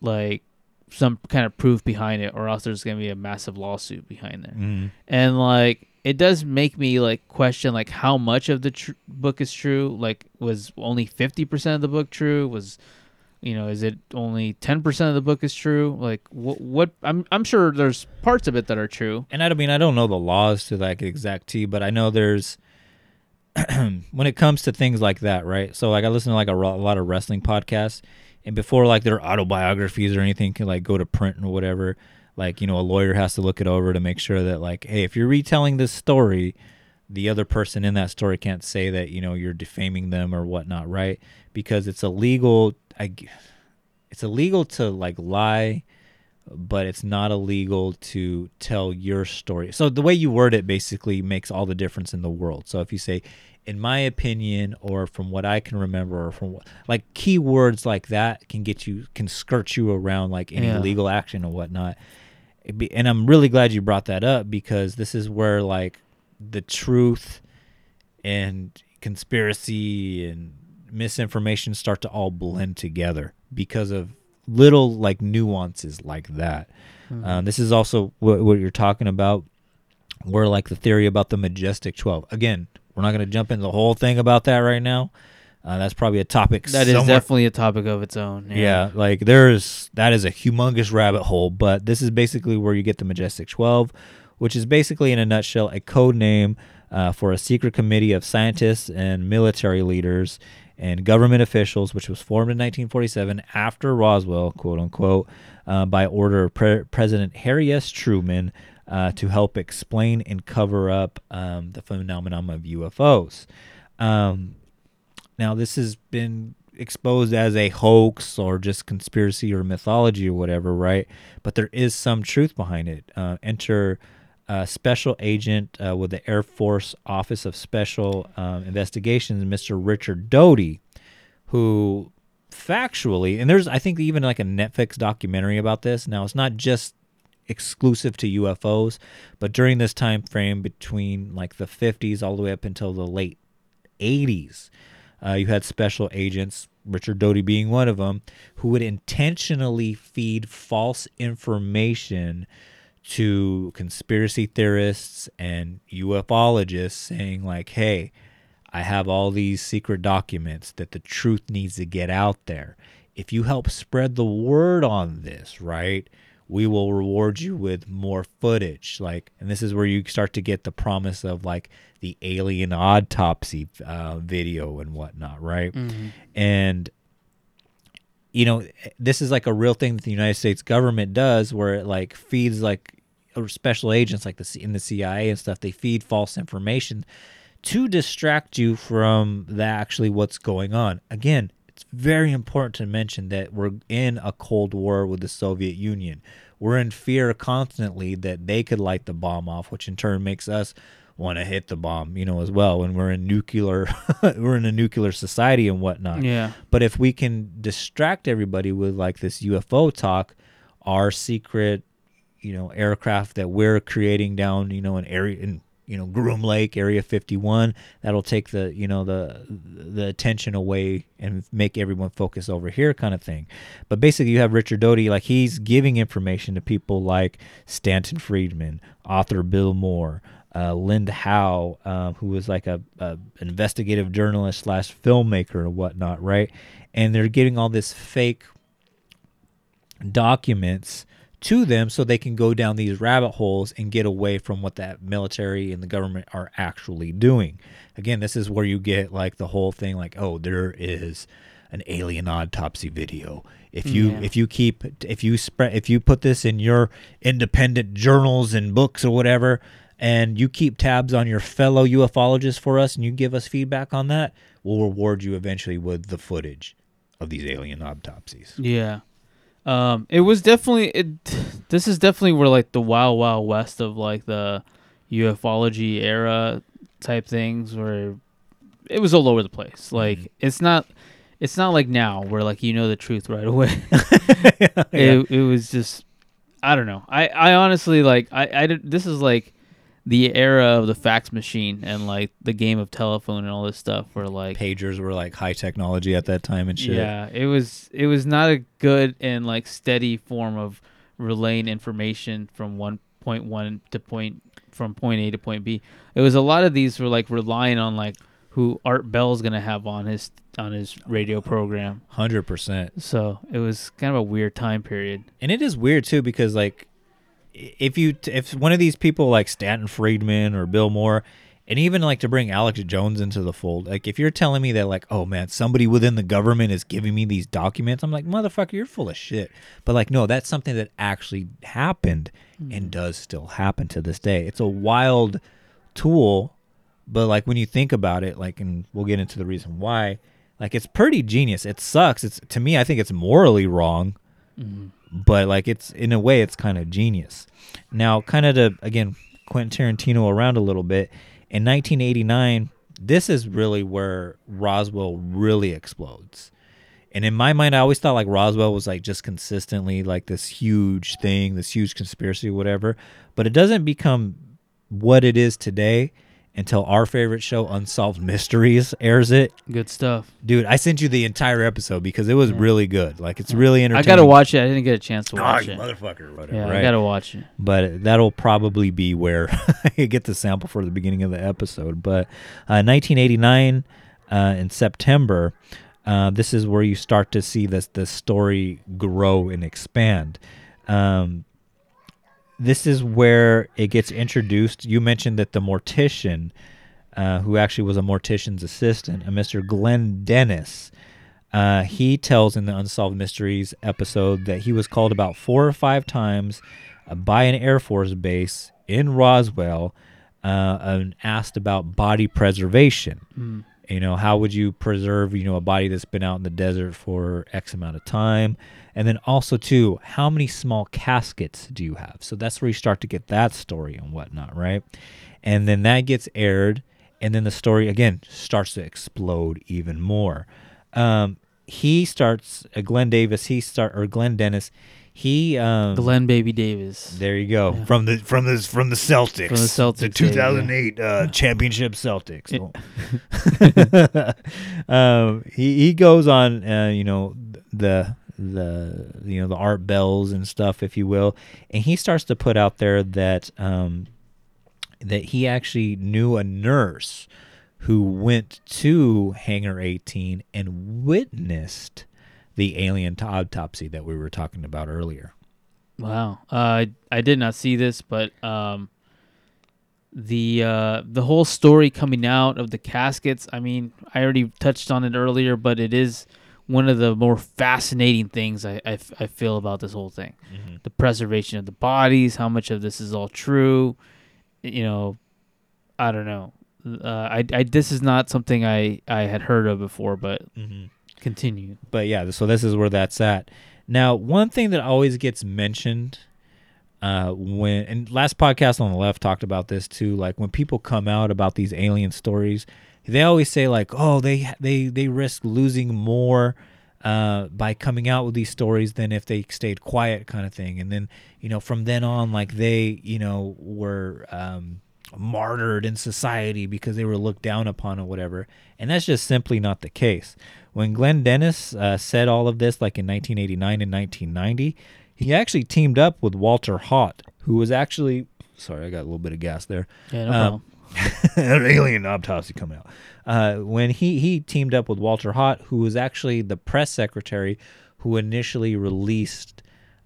like some kind of proof behind it or else there's going to be a massive lawsuit behind there. Mm-hmm. And like it does make me like question like how much of the tr- book is true? Like was only 50% of the book true? Was you know, is it only 10% of the book is true? Like what what I'm I'm sure there's parts of it that are true. and I mean I don't know the laws to like exact T, but I know there's when it comes to things like that, right? So like I listen to like a, a lot of wrestling podcasts, and before like their autobiographies or anything can like go to print or whatever, like you know a lawyer has to look it over to make sure that like hey if you're retelling this story, the other person in that story can't say that you know you're defaming them or whatnot, right? Because it's illegal. I, it's illegal to like lie but it's not illegal to tell your story. So the way you word it basically makes all the difference in the world. So if you say, in my opinion, or from what I can remember, or from what, like keywords like that can get you, can skirt you around like any Yeah. legal action or whatnot. Be- and I'm really glad you brought that up because this is where like the truth and conspiracy and misinformation start to all blend together because of little like nuances like that. Um, this is also what, what you're talking about, where like the theory about the majestic 12. Again, we're not going to jump into the whole thing about that right now. Uh, that's probably a topic. That is somewhere- definitely a topic of its own. yeah, like there's that is a humongous rabbit hole, but this is basically where you get the Majestic 12, which is basically in a nutshell a code name uh, for a secret committee of scientists and military leaders and government officials, which was formed in 1947 after Roswell, quote unquote, uh, by order of Pre- President Harry S. Truman uh, to help explain and cover up um, the phenomenon of UFOs. Um, now this has been exposed as a hoax or just conspiracy or mythology or whatever, right? But there is some truth behind it. Uh, enter uh, special agent uh, with the Air Force Office of Special um, Investigations, Mr. Richard Doty, who factually, and there's I think even like a Netflix documentary about this. Now it's not just exclusive to UFOs, but during this time frame between like the 50s all the way up until the late 80s, uh, you had special agents, Richard Doty being one of them, who would intentionally feed false information to conspiracy theorists and ufologists saying like hey i have all these secret documents that the truth needs to get out there. If you help spread the word on this right we will reward you with more footage. Like and this is where you start to get the promise of like the alien autopsy uh, video and whatnot right? And you know this is like a real thing that the united states government does where it like feeds like uh, special agents like the in the cia and stuff they feed false information to distract you from the actually what's going on. Again it's very important to mention that we're in a cold war with the soviet union. We're in fear constantly that they could light the bomb off which in turn makes us want to hit the bomb you know as well when we're in nuclear we're in a nuclear society and whatnot Yeah. but if we can distract everybody with like this UFO talk, our secret, you know, aircraft that we're creating down, you know, an area in you know Groom Lake, Area 51, that'll take the you know the the attention away and make everyone focus over here, kind of thing. But basically, you have Richard Doty, like he's giving information to people like Stanton Friedman, author Bill Moore. Uh, Linda Howe, um, who was like a, a investigative journalist slash filmmaker or whatnot, right? And they're getting all this fake documents to them so they can go down these rabbit holes and get away from what that military and the government are actually doing. Again, this is where you get like the whole thing like, oh, there is an alien autopsy video. If you Yeah. if you keep if you spread if you put this in your independent journals and books or whatever and you keep tabs on your fellow ufologists for us and you give us feedback on that, we'll reward you eventually with the footage of these alien autopsies. Yeah. Um, it was definitely it. This is definitely where like the wild wild west of like the ufology era type things, where it was all over the place. Like it's not, it's not like now where like you know the truth right away. it it was just, I don't know. I I honestly like I I did, this is like the era of the fax machine and like the game of telephone and all this stuff where like pagers were like high technology at that time and shit. yeah, it was it was not a good and like steady form of relaying information from one point one to point from point A to point B. It was a lot of these were like relying on like who Art Bell's gonna have on his on his radio program. Hundred percent. So it was kind of a weird time period. And it is weird too because like if you if one of these people like Stanton Friedman or Bill Moore and even like to bring Alex Jones into the fold, like if you're telling me that like, oh man, somebody within the government is giving me these documents, I'm like, motherfucker, you're full of shit. But like, no, that's something that actually happened and hmm. does still happen to this day. It's a wild tool, but like when you think about it, like, and we'll get into the reason why, like it's pretty genius. It sucks. It's to me, I think it's morally wrong mm-hmm. But like it's in a way it's kind of genius. Now, kind of to again Quentin Tarantino around a little bit in 1989. This is really where Roswell really explodes. And in my mind, I always thought like Roswell was like just consistently like this huge thing, this huge conspiracy, whatever. But it doesn't become what it is today until our favorite show, Unsolved Mysteries, airs it. Good stuff. Dude, I sent you the entire episode because it was really good. Like it's really entertaining. I gotta watch it. I didn't get a chance to watch it. motherfucker, whatever. Yeah, right? I gotta watch it. but that'll probably be where I get the sample for the beginning of the episode. But uh, 1989 uh, in September, uh, this is where you start to see this the story grow and expand. Um, this is where it gets introduced. You mentioned that the mortician, uh, who actually was a mortician's assistant, a Mr. Glenn Dennis, uh, he tells in the Unsolved Mysteries episode that he was called about four or five times uh, by an Air Force base in Roswell uh, and asked about body preservation. You know, how would you preserve, you know, a body that's been out in the desert for X amount of time? And then also, too, how many small caskets do you have? So that's where you start to get that story and whatnot, right? And then that gets aired, and then the story again starts to explode even more. Um, he starts, uh, Glenn Davis, he start or Glenn Dennis, he um, Glenn Baby Davis. there you go from the from the from the Celtics From the Celtics, the yeah, yeah. 2008 uh, championship Celtics. um, he he goes on, uh, you know, the the you know the art bells and stuff, if you will, and he starts to put out there that um, that he actually knew a nurse who went to Hangar 18 and witnessed the alien autopsy that we were talking about earlier. Wow. Uh, I I did not see this, but um, the uh, the whole story coming out of the caskets. I mean, I already touched on it earlier, but it is one of the more fascinating things I I feel about this whole thing. The preservation of the bodies, how much of this is all true. You know, I don't know. Uh, I, I this is not something I, I had heard of before, but continue. but yeah, so this is where that's at. Now, one thing that always gets mentioned uh, when and last podcast on the left talked about this too, like when people come out about these alien stories, they always say like, oh, they they they risk losing more uh, by coming out with these stories than if they stayed quiet, kind of thing. And then you know from then on, like they you know were. Um, martyred in society because they were looked down upon or whatever. And that's just simply not the case. When Glenn Dennis uh, said all of this, like in 1989 and 1990, he actually teamed up with Walter Haut, who was actually, sorry, I got a little bit of gas there. Yeah, no Um, problem. an alien autopsy coming out. Uh, when he he teamed up with Walter Haut, who was actually the press secretary who initially released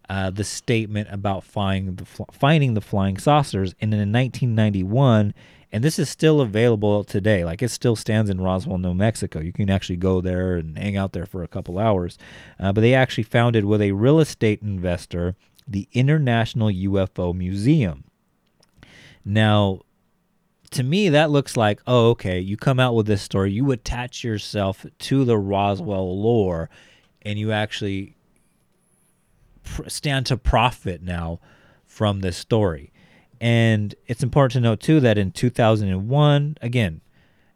uh, the statement about finding the fl- finding the flying saucers, and in 1991, and this is still available today. Like it still stands in Roswell, New Mexico. You can actually go there and hang out there for a couple hours. Uh, but they actually founded with a real estate investor the International UFO Museum. Now, to me, that looks like, oh, okay, you come out with this story, you attach yourself to the Roswell lore, and you actually stand to profit now from this story. And it's important to note, too, that in 2001, again,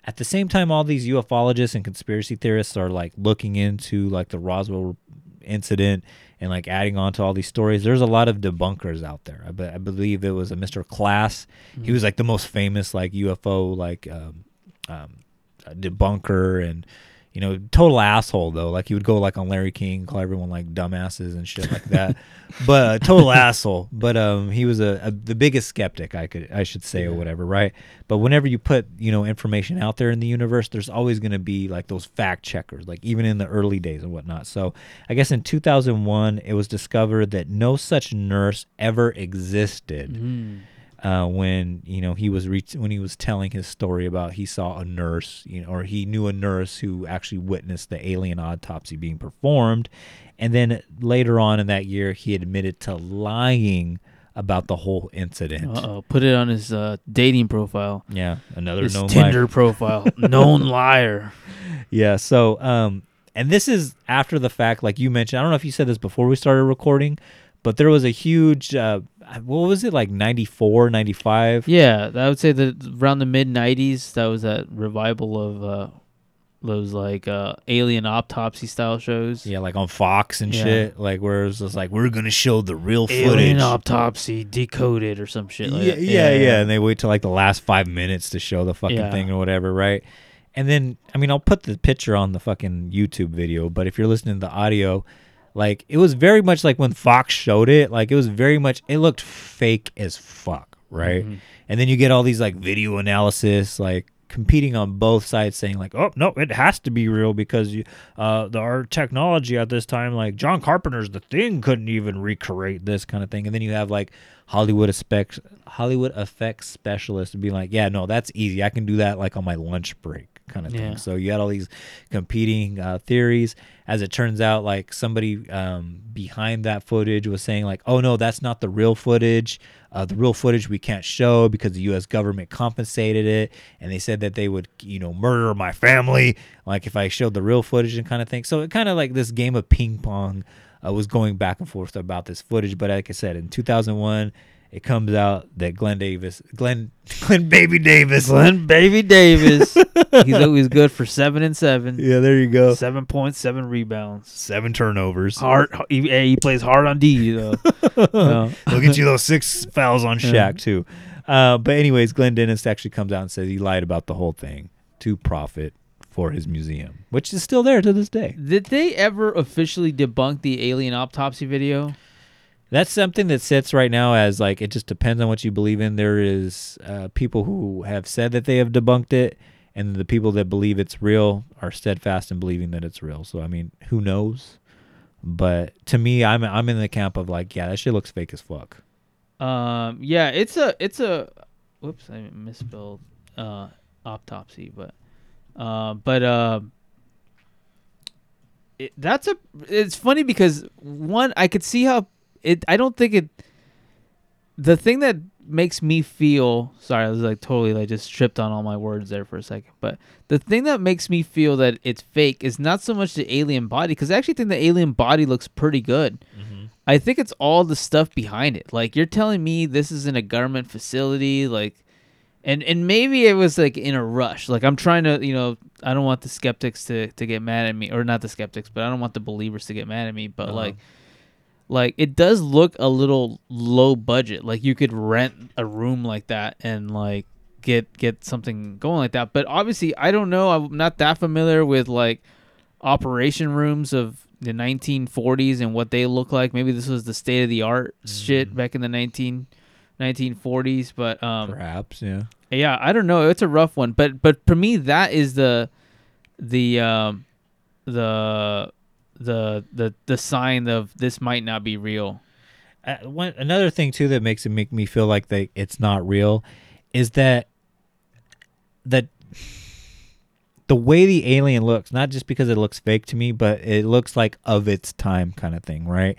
at the same time, all these ufologists and conspiracy theorists are like looking into like the Roswell incident and like adding on to all these stories. There's a lot of debunkers out there. I, be- I believe it was a Mr. Klass. He was like the most famous like UFO like um, um, debunker and you know total asshole though. Like he would go like on Larry King, call everyone like dumbasses and shit like that. but uh, total asshole. But um, he was a, a the biggest skeptic I could I should say or whatever, right? But whenever you put you know information out there in the universe, there's always going to be like those fact checkers, like even in the early days and whatnot. So I guess in 2001, it was discovered that no such nurse ever existed. Uh, when you know he was re- when he was telling his story about he saw a nurse, you know, or he knew a nurse who actually witnessed the alien autopsy being performed, and then later on in that year he admitted to lying about the whole incident. Uh oh. Put it on his uh, dating profile. Yeah, another His known Tinder liar. profile. Known liar. Yeah. So, um, and this is after the fact, like you mentioned. I don't know if you said this before we started recording, but there was a huge, uh, what was it like 94, 95? Yeah, I would say that around the mid '90s, that was that revival of uh, those like uh, alien autopsy style shows. Yeah, like on Fox and Yeah. shit. Like where it's just like we're gonna show the real footage. Alien autopsy decoded or some shit. Like yeah, that. yeah, yeah, And they wait till like the last five minutes to show the fucking Yeah. thing or whatever, right? And then, I mean, I'll put the picture on the fucking YouTube video, but if you're listening to the audio, like it was very much like when Fox showed it, like it was very much, it looked fake as fuck, right? Mm-hmm. And then you get all these like video analysis, like competing on both sides saying like oh no it has to be real because you, uh the our technology at this time like john carpenter's the thing couldn't even recreate this kind of thing and then you have like hollywood effects hollywood effects specialists being like yeah no that's easy i can do that like on my lunch break kind of Yeah. thing. So you had all these competing uh, theories. As it turns out, like somebody um, behind that footage was saying, like, "Oh no, that's not the real footage. Uh, the real footage we can't show because the U.S. government compensated it, and they said that they would, you know, murder my family, like if I showed the real footage and kind of thing." So it kind of like this game of ping pong uh, was going back and forth about this footage. But like I said, in 2001, it comes out that Glenn Davis, Glenn, Glenn Baby Davis, Glenn Baby Davis. He's always good for seven and seven. yeah, there you go, Seven points, seven rebounds. seven turnovers. Hard. He, hey, he plays hard on D though. No. Look at you, those six fouls on Shaq too. Uh, but anyways, Glenn Dennis actually comes out and says he lied about the whole thing to profit for his museum, which is still there to this day. Did they ever officially debunk the alien autopsy video? That's something that sits right now as like it just depends on what you believe in. There is uh, people who have said that they have debunked it, and the people that believe it's real are steadfast in believing that it's real. So I mean, who knows? But to me, I'm I'm in the camp of like, yeah, that shit looks fake as fuck. Um, yeah, it's a it's a whoops, I misspelled uh autopsy, but uh but uh it, that's a it's funny because one I could see how it I don't think it the thing that makes me feel sorry, I was like totally like just tripped on all my words there for a second. But the thing that makes me feel that it's fake is not so much the alien body because I actually think the alien body looks pretty good. I think it's all the stuff behind it. Like you're telling me this is in a government facility, like, and and maybe it was like in a rush. Like I'm trying to, you know, I don't want the skeptics to to get mad at me, or not the skeptics, but I don't want the believers to get mad at me. But Uh-huh. like, like it does look a little low budget. Like you could rent a room like that and like get get something going like that. But obviously, I don't know. I'm not that familiar with like operation rooms of the 1940s and what they look like. Maybe this was the state of the art shit back in the 19 1940s. But um, Perhaps, yeah. yeah, I don't know. It's a rough one, but but for me, that is the the um the the the the sign of this might not be real. uh, one another thing too that makes it make me feel like they it's not real is that that the way the alien looks not just because it looks fake to me but it looks like of its time kind of thing right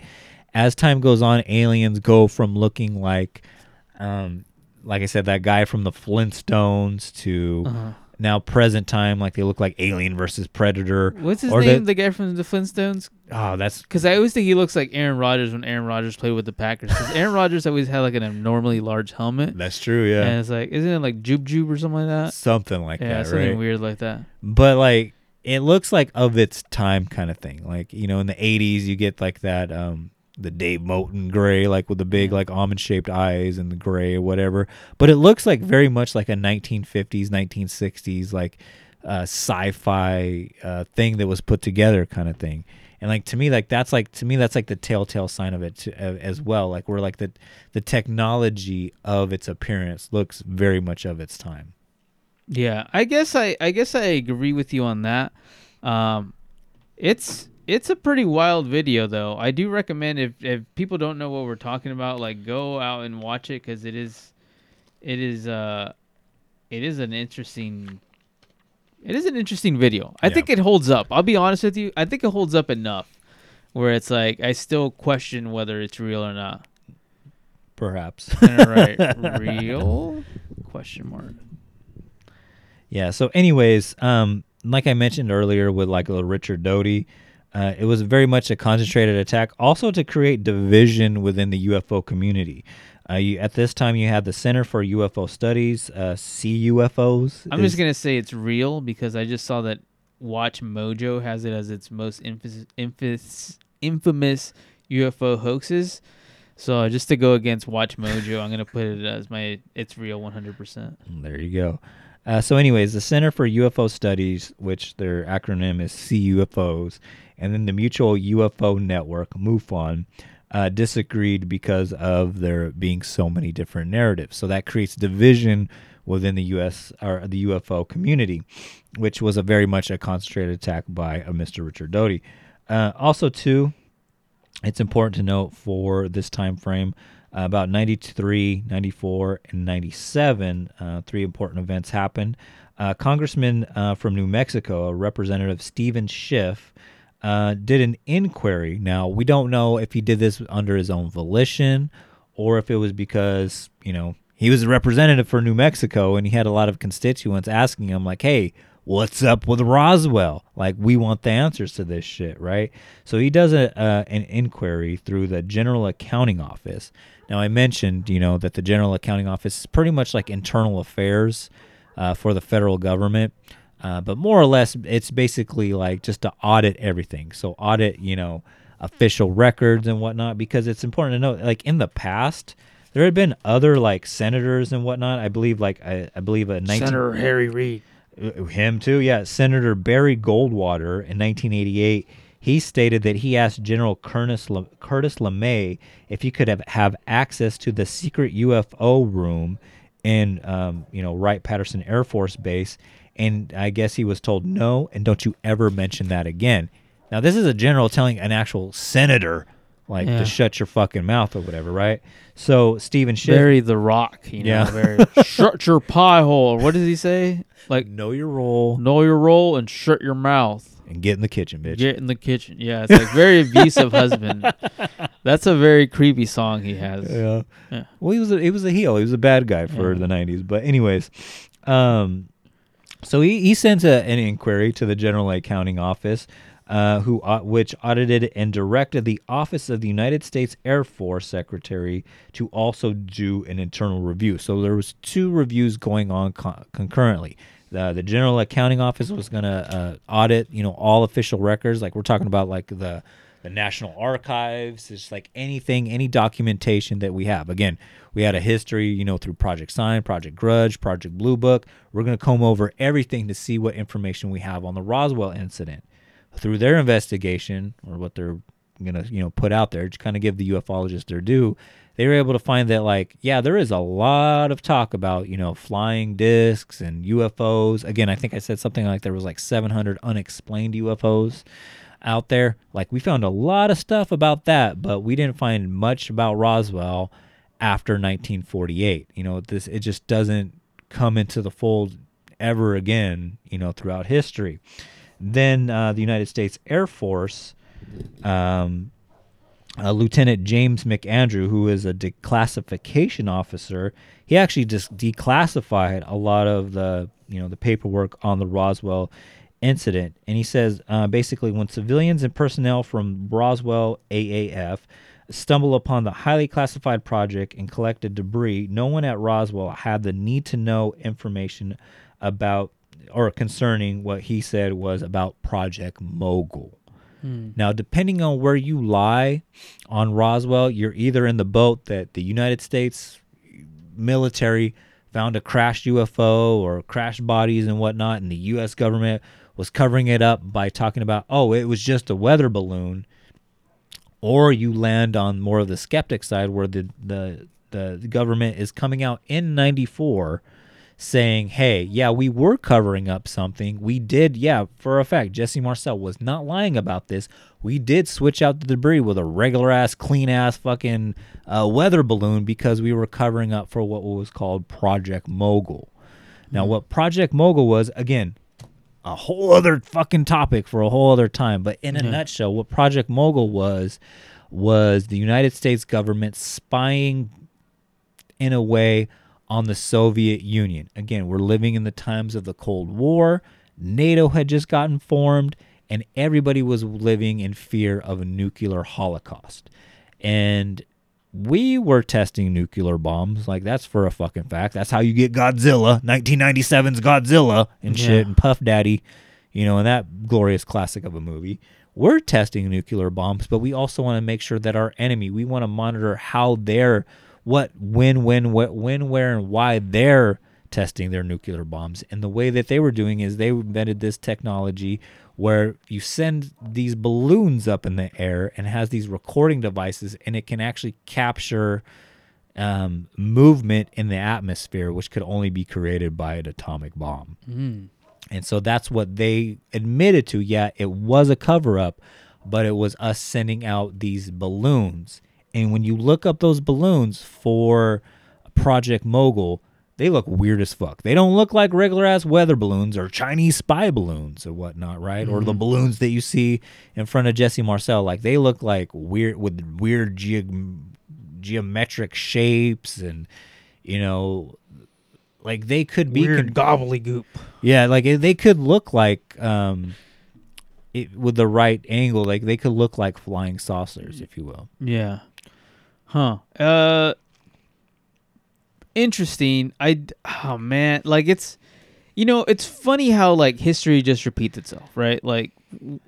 as time goes on aliens go from looking like um like i said that guy from the flintstones to Uh-huh. Now present time like they look like alien versus predator What's his or name? the- The guy from the Flintstones? oh that's Because I always think he looks like Aaron Rodgers when Aaron Rodgers played with the Packers. Because Aaron Rodgers always had like an abnormally large helmet. that's true yeah And it's like, isn't it like Jube Jube or something like that? something like that. yeah, that something right weird like that. but like it looks like of its time kind of thing like you know in the 80s you get like that um the Dave Moten gray like with the big like almond shaped eyes and the gray or whatever. But it looks like very much like a 1950s 1960s like uh sci-fi uh thing that was put together kind of thing. And like to me like that's like to me that's like the telltale sign of it to, uh, as well. Like where like the the technology of its appearance looks very much of its time. Yeah, I guess I I guess I agree with you on that. Um, it's it's a pretty wild video though. I do recommend if if people don't know what we're talking about, like go out and watch it because it is it is uh it is an interesting it is an interesting video. I Yeah. think it holds up. I'll be honest with you. I think it holds up enough where it's like I still question whether it's real or not. perhaps right, real question mark. Yeah. So, anyways, um, like I mentioned earlier with like a little Richard Doty, uh, it was very much a concentrated attack, also to create division within the UFO community. Uh, you, at this time, you had the Center for UFO Studies, uh, CUFOs. I'm is- just gonna say it's real because I just saw that Watch Mojo has it as its most infamous, infamous, infamous UFO hoaxes. So just to go against Watch Mojo, I'm gonna put it as my it's real 100%. There you go. Uh, so, anyways, the Center for UFO Studies, which their acronym is CUFOs, and then the Mutual UFO Network, MUFON, uh, disagreed because of there being so many different narratives. So that creates division within the U.S. or the UFO community, which was a very much a concentrated attack by uh, Mr. Richard Doty. Uh, also, too, it's important to note for this time frame Uh, about 93, 94, and 97, uh, three important events happened. Uh, Congressman uh, from New Mexico, Representative Steven Schiff, uh, did an inquiry. Now, we don't know if he did this under his own volition or if it was because, you know, he was a representative for New Mexico and he had a lot of constituents asking him, like, hey, what's up with Roswell? Like, we want the answers to this shit, right? So he does a, uh, an inquiry through the General Accounting Office. Now, I mentioned, you know, that the General Accounting Office is pretty much like internal affairs uh, for the federal government. Uh, but more or less, it's basically like just to audit everything. So, audit, you know, official records and whatnot, because it's important to know, like, in the past, there had been other like senators and whatnot. I believe, like, I, I believe a 19- Senator Harry Reid. uh, him too, yeah. Senator Barry Goldwater in 1988, he stated that he asked General Curtis, La- Curtis LeMay if he could have, have access to the secret UFO room in, um, you know, Wright Patterson Air Force Base, and I guess he was told no, and don't you ever mention that again. Now this is a general telling an actual senator like Yeah. to shut your fucking mouth or whatever, right? So Steven Schiff, Barry the Rock. You know, Yeah. shut your pie hole. What does he say? Like know your role know your role and shut your mouth. And get in the kitchen, bitch. Get in the kitchen. Yeah, it's like very abusive husband. That's a very creepy song he has. Yeah. Yeah. Well, he was a, he was a heel. He was a bad guy for Yeah. the '90s. But anyways, um, so he he sent a, an inquiry to the General Accounting Office, uh, who au- which audited and directed the Office of the United States Air Force Secretary to also do an internal review. So there was two reviews going on con- concurrently. The, the General Accounting Office was going to uh, audit, you know, all official records. Like we're talking about, like the the National Archives, just like anything, any documentation that we have. Again, we had a history, you know, through Project Sign, Project Grudge, Project Blue Book. We're going to comb over everything to see what information we have on the Roswell incident. Through their investigation, or what they're to, you know, put out there to kind of give the ufologists their due, they were able to find that, like, yeah, there is a lot of talk about, you know, flying discs and UFOs. Again, I think I said something like there was like 700 unexplained UFOs out there. Like we found a lot of stuff about that, but we didn't find much about Roswell after 1948. You know, this it just doesn't come into the fold ever again. You know, throughout history. Then uh, the United States Air Force. Um, uh, Lieutenant James McAndrew, who is a declassification officer, he actually just declassified a lot of the you know the paperwork on the Roswell incident, and he says uh, basically when civilians and personnel from Roswell AAF stumble upon the highly classified project and collected debris, no one at Roswell had the need to know information about or concerning what he said was about Project Mogul. Hmm. Now, depending on where you lie on Roswell, you're either in the boat that the United States military found a crashed UFO or crashed bodies and whatnot, and the U.S. government was covering it up by talking about, oh, it was just a weather balloon, or you land on more of the skeptic side where the the the government is coming out in 94 saying, "Hey, yeah, we were covering up something. We did, yeah, for a fact. Jesse Marcel was not lying about this. We did switch out the debris with a regular ass, clean ass fucking uh, weather balloon because we were covering up for what was called Project Mogul. Now, what Project Mogul was, again, a whole other fucking topic for a whole other time. But in a nutshell, what Project Mogul was was the United States government spying in a way on the Soviet Union. Again, we're living in the times of the Cold War. NATO had just gotten formed, and everybody was living in fear of a nuclear holocaust. And we were testing nuclear bombs. Like, that's for a fucking fact. That's how you get Godzilla, 1997's Godzilla, and shit, and Puff Daddy, you know, and that glorious classic of a movie. We're testing nuclear bombs, but we also want to make sure that our enemy, we want to monitor how they're, what, when, when, wh- when, where, and why they're testing their nuclear bombs. And the way that they were doing is they invented this technology where you send these balloons up in the air and has these recording devices and it can actually capture um, movement in the atmosphere, which could only be created by an atomic bomb. And so that's what they admitted to. Yeah, it was a cover up, but it was us sending out these balloons. And when you look up those balloons for Project Mogul, they look weird as fuck. They don't look like regular ass weather balloons or Chinese spy balloons or whatnot, right? Or the balloons that you see in front of Jesse Marcel. Like they look like weird with weird geog- geometric shapes and you know like they could be Weird con- gobbledygook. yeah, like they could look like um it, with the right angle, like they could look like flying saucers, if you will. Yeah. Huh. Uh interesting. I oh man, like it's you know, it's funny how like history just repeats itself, right? Like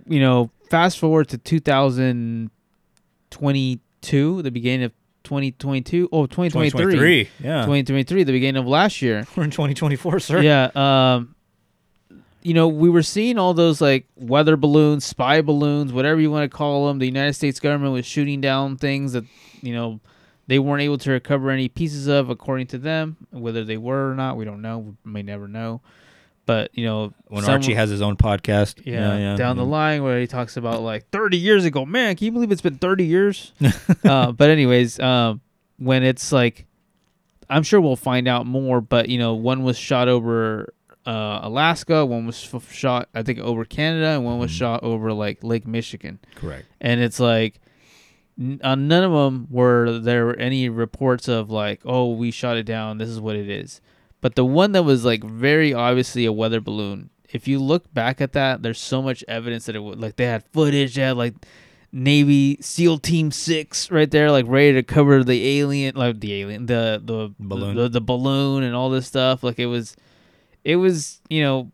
you know, fast forward to 2022, the beginning of 2022, oh 2023. yeah. 2023, the beginning of last year. We're in 2024, sir. Yeah. Um, you know, we were seeing all those like weather balloons, spy balloons, whatever you want to call them. The United States government was shooting down things that you know they weren't able to recover any pieces of, according to them. Whether they were or not, we don't know. We may never know. But you know, When someone- Archie has his own podcast. yeah, down the line where he talks about like 30 years ago. Man, can you believe it's been 30 years? uh, but anyways, um, when it's like, I'm sure we'll find out more. But you know, one was shot over uh, Alaska, one was f- shot I think over Canada, and one was shot over like Lake Michigan. Correct. And it's like. n- On none of them were there any reports of like, oh, we shot it down. This is what it is. But the one that was like very obviously a weather balloon. If you look back at that, there's so much evidence that it would like they had footage. They had like Navy SEAL Team Six right there, like ready to cover the alien, like the alien, the the Balloon. the, the balloon, and all this stuff. Like it was, it was you know,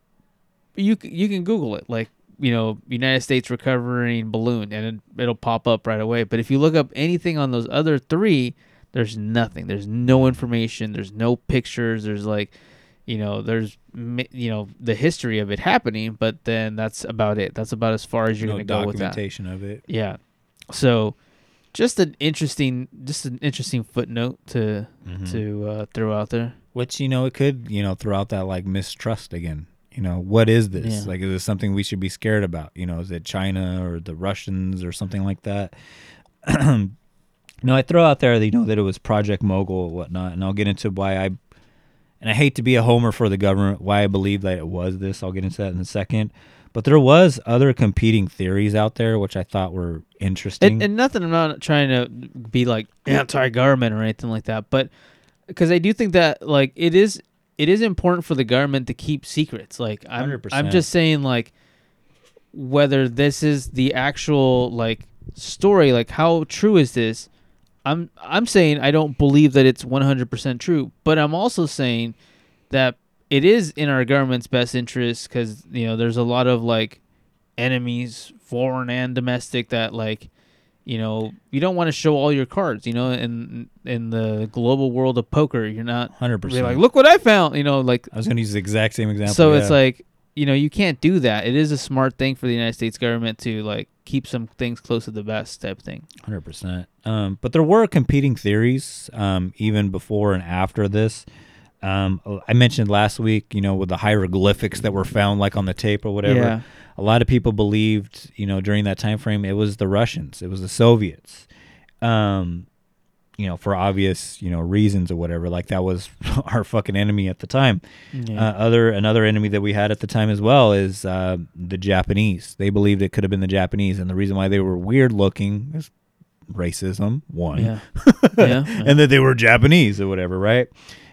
you you can Google it, like you know, United States recovering balloon, and it, it'll pop up right away. But if you look up anything on those other three, there's nothing. There's no information. There's no pictures. There's like, you know, there's you know the history of it happening, but then that's about it. That's about as far as you're no gonna go with that. documentation of it. Yeah. So, just an interesting, just an interesting footnote to Mm-hmm. to uh, throw out there. Which you know it could you know throw out that like mistrust again. You know what is this? Yeah. Like is this something we should be scared about? You know is it China or the Russians or something like that? no, I throw out there you know that it was Project Mogul or whatnot, and I'll get into why I and I hate to be a homer for the government, why I believe that it was this. I'll get into that in a second. But there was other competing theories out there which I thought were interesting. And, and nothing. I'm not trying to be like anti-government or anything like that, but because I do think that like it is it is important for the government to keep secrets. Like I'm I'm just saying like whether this is the actual like story, like how true is this? I'm I'm saying I don't believe that it's 100% true, but I'm also saying that it is in our government's best interest because you know there's a lot of like enemies, foreign and domestic, that like you know you don't want to show all your cards. You know, in in the global world of poker, you're not 100%. Like, look what I found. You know, like I was going to use the exact same example. so it's like you know you can't do that. It is a smart thing for the United States government to like keep some things close to the vest type thing. Hundred percent. Um, but there were competing theories, um, even before and after this. Um, I mentioned last week, you know, with the hieroglyphics that were found, like on the tape or whatever. Yeah. A lot of people believed, you know, during that time frame, it was the Russians, it was the Soviets. Um, you know, for obvious, you know, reasons or whatever. Like that was our fucking enemy at the time. Uh, other another enemy that we had at the time as well is uh, the Japanese. They believed it could have been the Japanese, and the reason why they were weird looking is racism. One, Yeah, yeah. and that they were Japanese or whatever, right?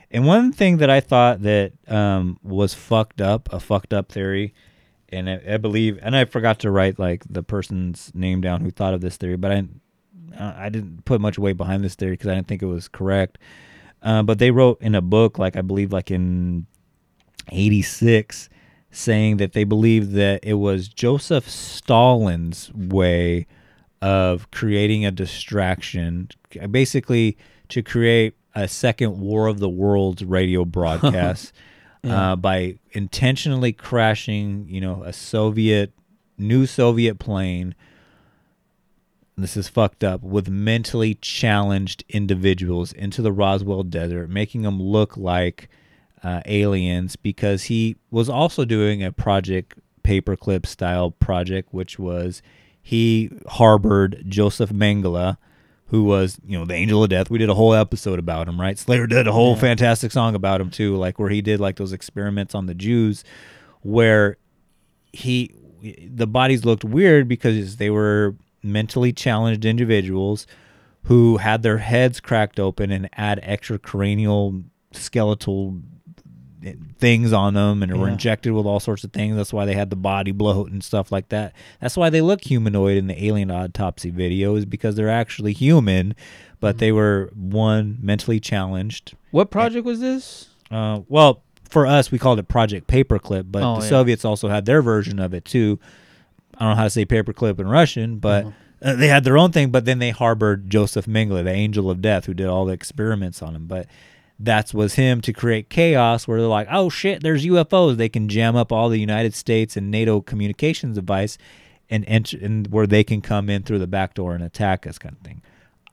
And one thing that I thought that um, was fucked up, a fucked up theory, and I, I believe, and I forgot to write like the person's name down who thought of this theory, but I, I didn't put much weight behind this theory because I didn't think it was correct. Uh, but they wrote in a book, like I believe, like in '86, saying that they believed that it was Joseph Stalin's way of creating a distraction, basically to create a second War of the Worlds radio broadcast uh, by intentionally crashing, you know, a Soviet, new Soviet plane. This is fucked up with mentally challenged individuals into the Roswell Desert, making them look like uh, aliens because he was also doing a project paperclip style project, which was he harbored Joseph Mengele, who was you know the angel of death. We did a whole episode about him, right? Slayer did a whole fantastic song about him too, like where he did like those experiments on the Jews, where he the bodies looked weird because they were mentally challenged individuals who had their heads cracked open and add extra cranial skeletal things on them and were injected with all sorts of things. That's why they had the body bloat and stuff like that. That's why they look humanoid in the alien autopsy video is because they're actually human, but Mm-hmm. they were one mentally challenged. What project was this? Uh, well, for us, we called it Project Paperclip, but Oh, the yeah. Soviets also had their version of it too. I don't know how to say paperclip in Russian, but Uh-huh. uh, they had their own thing. But then they harbored Joseph Mengele, the angel of death, who did all the experiments on him. But that was him to create chaos where they're like, oh shit, there's UFOs. They can jam up all the United States and NATO communications device and enter, and where they can come in through the back door and attack us, kind of thing.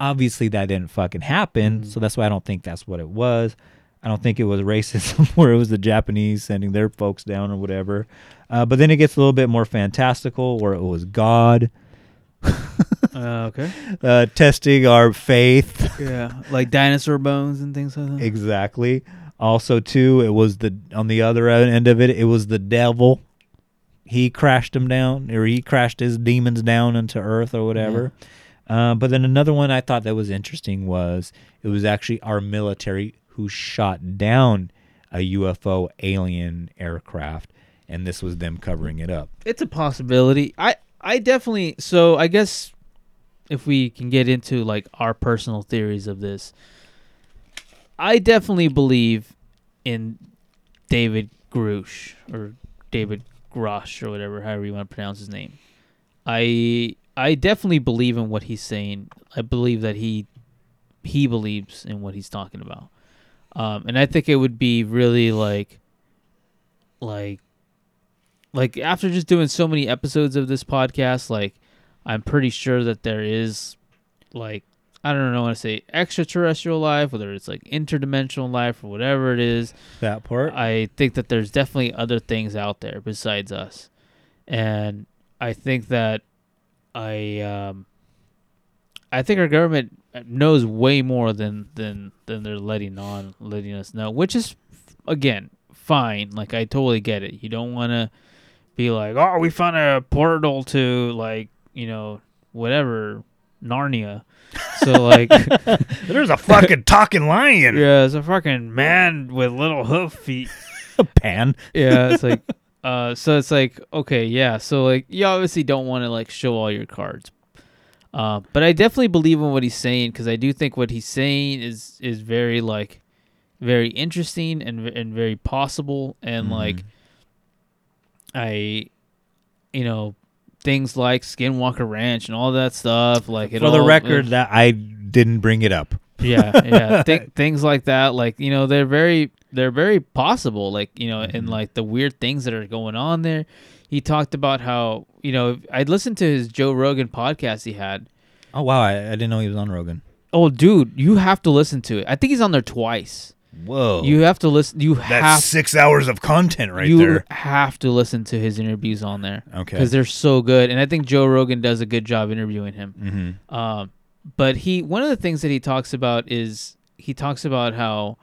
Obviously, that didn't fucking happen. Mm-hmm. So that's why I don't think that's what it was. I don't think it was racism where it was the Japanese sending their folks down or whatever. Uh, but then it gets a little bit more fantastical where it was God Uh, okay. uh, testing our faith. Yeah, like dinosaur bones and things like that. exactly. Also, too, it was the on the other end of it, it was the devil. He crashed him down, or he crashed his demons down into earth, or whatever. Uh, but then another one I thought that was interesting was it was actually our military who shot down a UFO alien aircraft, and this was them covering it up. It's a possibility. I I definitely. So I guess if we can get into like our personal theories of this, I definitely believe in David Grusch or David Grosh or whatever, however you want to pronounce his name. I I definitely believe in what he's saying. I believe that he he believes in what he's talking about. Um, and I think it would be really like like like after just doing so many episodes of this podcast, like I'm pretty sure that there is like I don't know want to say extraterrestrial life, whether it's like interdimensional life or whatever it is. That part. I think that there's definitely other things out there besides us, and I think that I um I think our government knows way more than than than they're letting on letting us know, which is again fine. Like I totally get it. You don't want to be like, oh, we found a portal to like you know whatever Narnia. So like. There's a fucking talking lion. Yeah, it's a fucking man with little hoof feet. A pan. Yeah, it's like, uh, so it's like, okay, yeah, so like, you obviously don't want to like show all your cards, uh, but I definitely believe in what he's saying because I do think what he's saying is is very like, very interesting and and very possible and like, I, you know, things like Skinwalker Ranch and all that stuff. Like, it For the all- record, that I didn't bring it up. yeah yeah Th- things like that like you know they're very they're very possible like you know and mm-hmm. like the weird things that are going on there he talked about how you know i listened to his joe rogan podcast he had Oh wow, I, I didn't know he was on Rogan. oh dude you have to listen to it i think he's on there twice Whoa, you have to listen you have six hours of content right there. you have to listen to his interviews on there Okay. because they're so good and i think joe rogan does a good job interviewing him Mm-hmm. Um, but he one of the things that he talks about is he talks about how,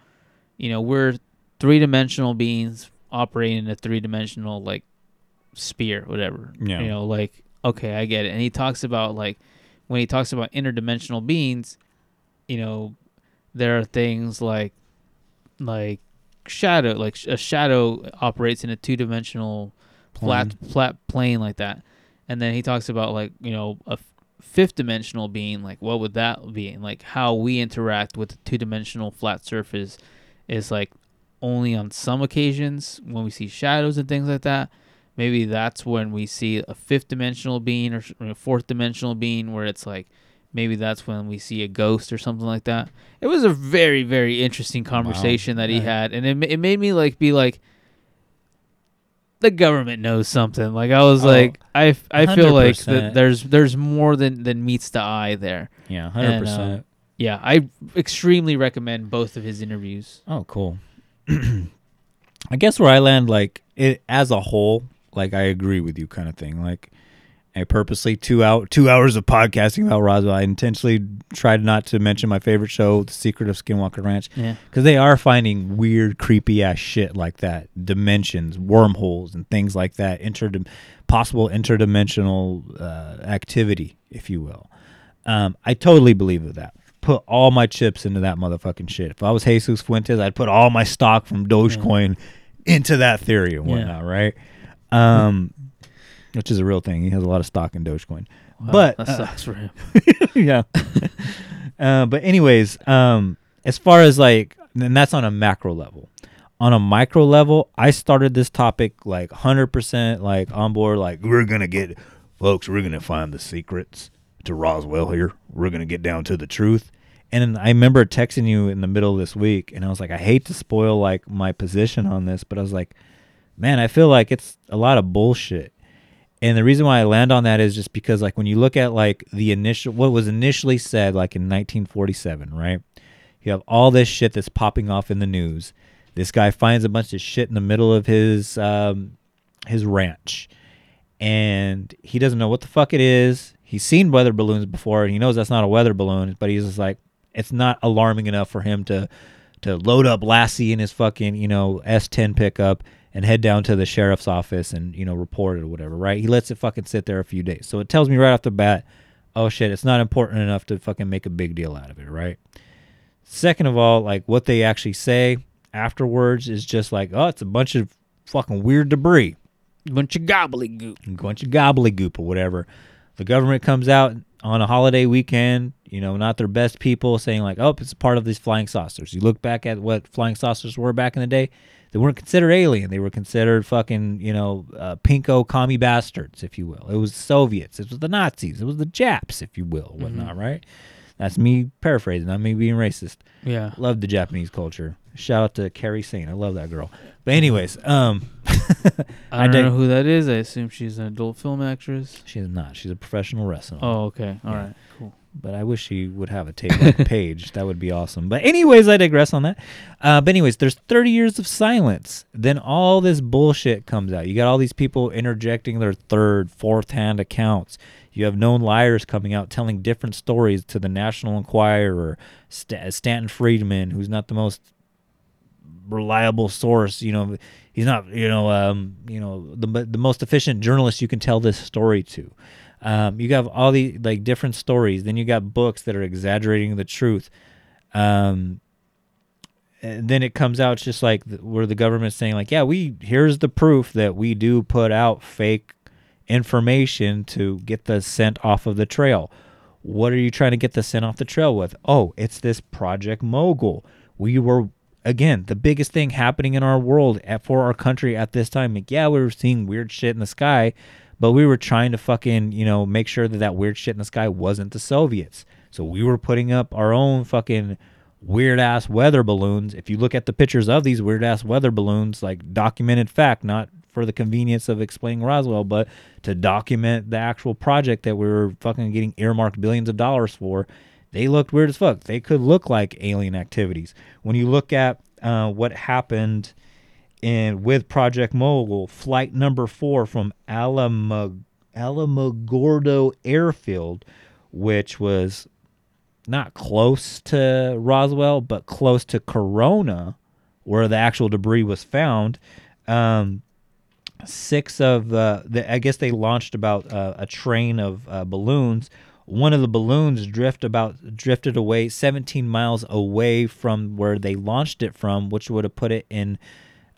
you know, we're three dimensional beings operating in a three dimensional like sphere, whatever. Yeah. You know, like okay, I get it. And he talks about like when he talks about interdimensional beings, you know, there are things like like shadow, like a shadow operates in a two dimensional flat flat plane like that. And then he talks about like you know a fifth dimensional being like what would that be and like how we interact with the two dimensional flat surface is like only on some occasions when we see shadows and things like that. Maybe that's when we see a fifth dimensional being or a fourth dimensional being where it's like maybe that's when we see a ghost or something like that. It was a very very interesting conversation that he Right. had and it it made me like be like the government knows something. Like I was Oh, like, I feel like 100%. that there's there's more than than meets the eye there. Yeah, hundred uh, percent. Yeah, I extremely recommend both of his interviews. Oh, cool. I guess where I land, like it as a whole, like I agree with you, kind of thing. Like I purposely two out two hours of podcasting about Roswell. I intentionally tried not to mention my favorite show, The Secret of Skinwalker Ranch, Yeah. because they are finding weird, creepy ass shit like that, dimensions, wormholes, and things like that, inter possible interdimensional uh, activity, if you will. Um, I totally believe in that. Put all my chips into that motherfucking shit. If I was Jesus Fuentes, I'd put all my stock from Dogecoin into that theory and Yeah. right? Um, which is a real thing. He has a lot of stock in Dogecoin. Wow, but that uh, sucks for him. yeah. uh, but anyways, um, as far as like, and that's on a macro level. On a micro level, I started this topic like 100% like on board. Like we're gonna get, folks, we're gonna find the secrets to Roswell here. We're gonna get down to the truth. And I remember texting you in the middle of this week, and I was like, I hate to spoil like my position on this, but I was like, man, I feel like it's a lot of bullshit. And the reason why I land on that is just because like when you look at like the initial what was initially said like in 1947, right? You have all this shit that's popping off in the news. This guy finds a bunch of shit in the middle of his um, his ranch, and he doesn't know what the fuck it is. He's seen weather balloons before, and he knows that's not a weather balloon. But he's just like, it's not alarming enough for him to to load up Lassie in his fucking you know S10 pickup and head down to the sheriff's office and you know report it or whatever. Right? He lets it fucking sit there a few days. So it tells me right off the bat, oh shit, it's not important enough to fucking make a big deal out of it. Right? Second of all, like what they actually say afterwards is just like, oh, it's a bunch of fucking weird debris, Bunch of gobbledygook. a bunch of gobbledygook or whatever. The government comes out on a holiday weekend, you know, not their best people, saying like, oh, it's part of these flying saucers. You look back at what flying saucers were back in the day. They weren't considered alien. They were considered fucking, you know, uh, pinko commie bastards, if you will. It was Soviets. It was the Nazis. It was the Japs, if you will, whatnot, right? That's me paraphrasing, not me being racist. Yeah. Love the Japanese culture. Shout out to Kairi Sane. I love that girl. But anyways, um, I don't dig- know who that is. I assume she's an adult film actress. She's not. She's a professional wrestler. Oh, okay. All right. Cool. But I wish he would have a tape like Paige. That would be awesome. But anyways, I digress on that. Uh, but anyways, there's 30 years of silence. Then all this bullshit comes out. You got all these people interjecting their third, fourth hand accounts. You have known liars coming out telling different stories to the National Enquirer, St- Stanton Friedman, who's not the most reliable source. You know, he's not. You know, um, you know the the most efficient journalist you can tell this story to. Um, you have all the like different stories. Then you got books that are exaggerating the truth. Um, then it comes out just like where the government's saying like, yeah, we here's the proof that we do put out fake information to get the scent off of the trail. What are you trying to get the scent off the trail with? Oh, it's this Project Mogul. We were again the biggest thing happening in our world at, for our country at this time. Like, yeah, we were seeing weird shit in the sky, but we were trying to fucking you know make sure that that weird shit in the sky wasn't the Soviets. So we were putting up our own fucking weird ass weather balloons. If you look at the pictures of these weird ass weather balloons, like documented fact, not for the convenience of explaining Roswell, but to document the actual project that we were fucking getting earmarked billions of dollars for, they looked weird as fuck. They could look like alien activities. When you look at uh, what happened in with Project Mogul, flight number four from Alamo, Alamogordo Airfield, which was not close to Roswell, but close to Corona, where the actual debris was found. Um, six of uh, the, I guess they launched about uh, a train of uh, balloons. One of the balloons drift about drifted away 17 miles away from where they launched it from, which would have put it in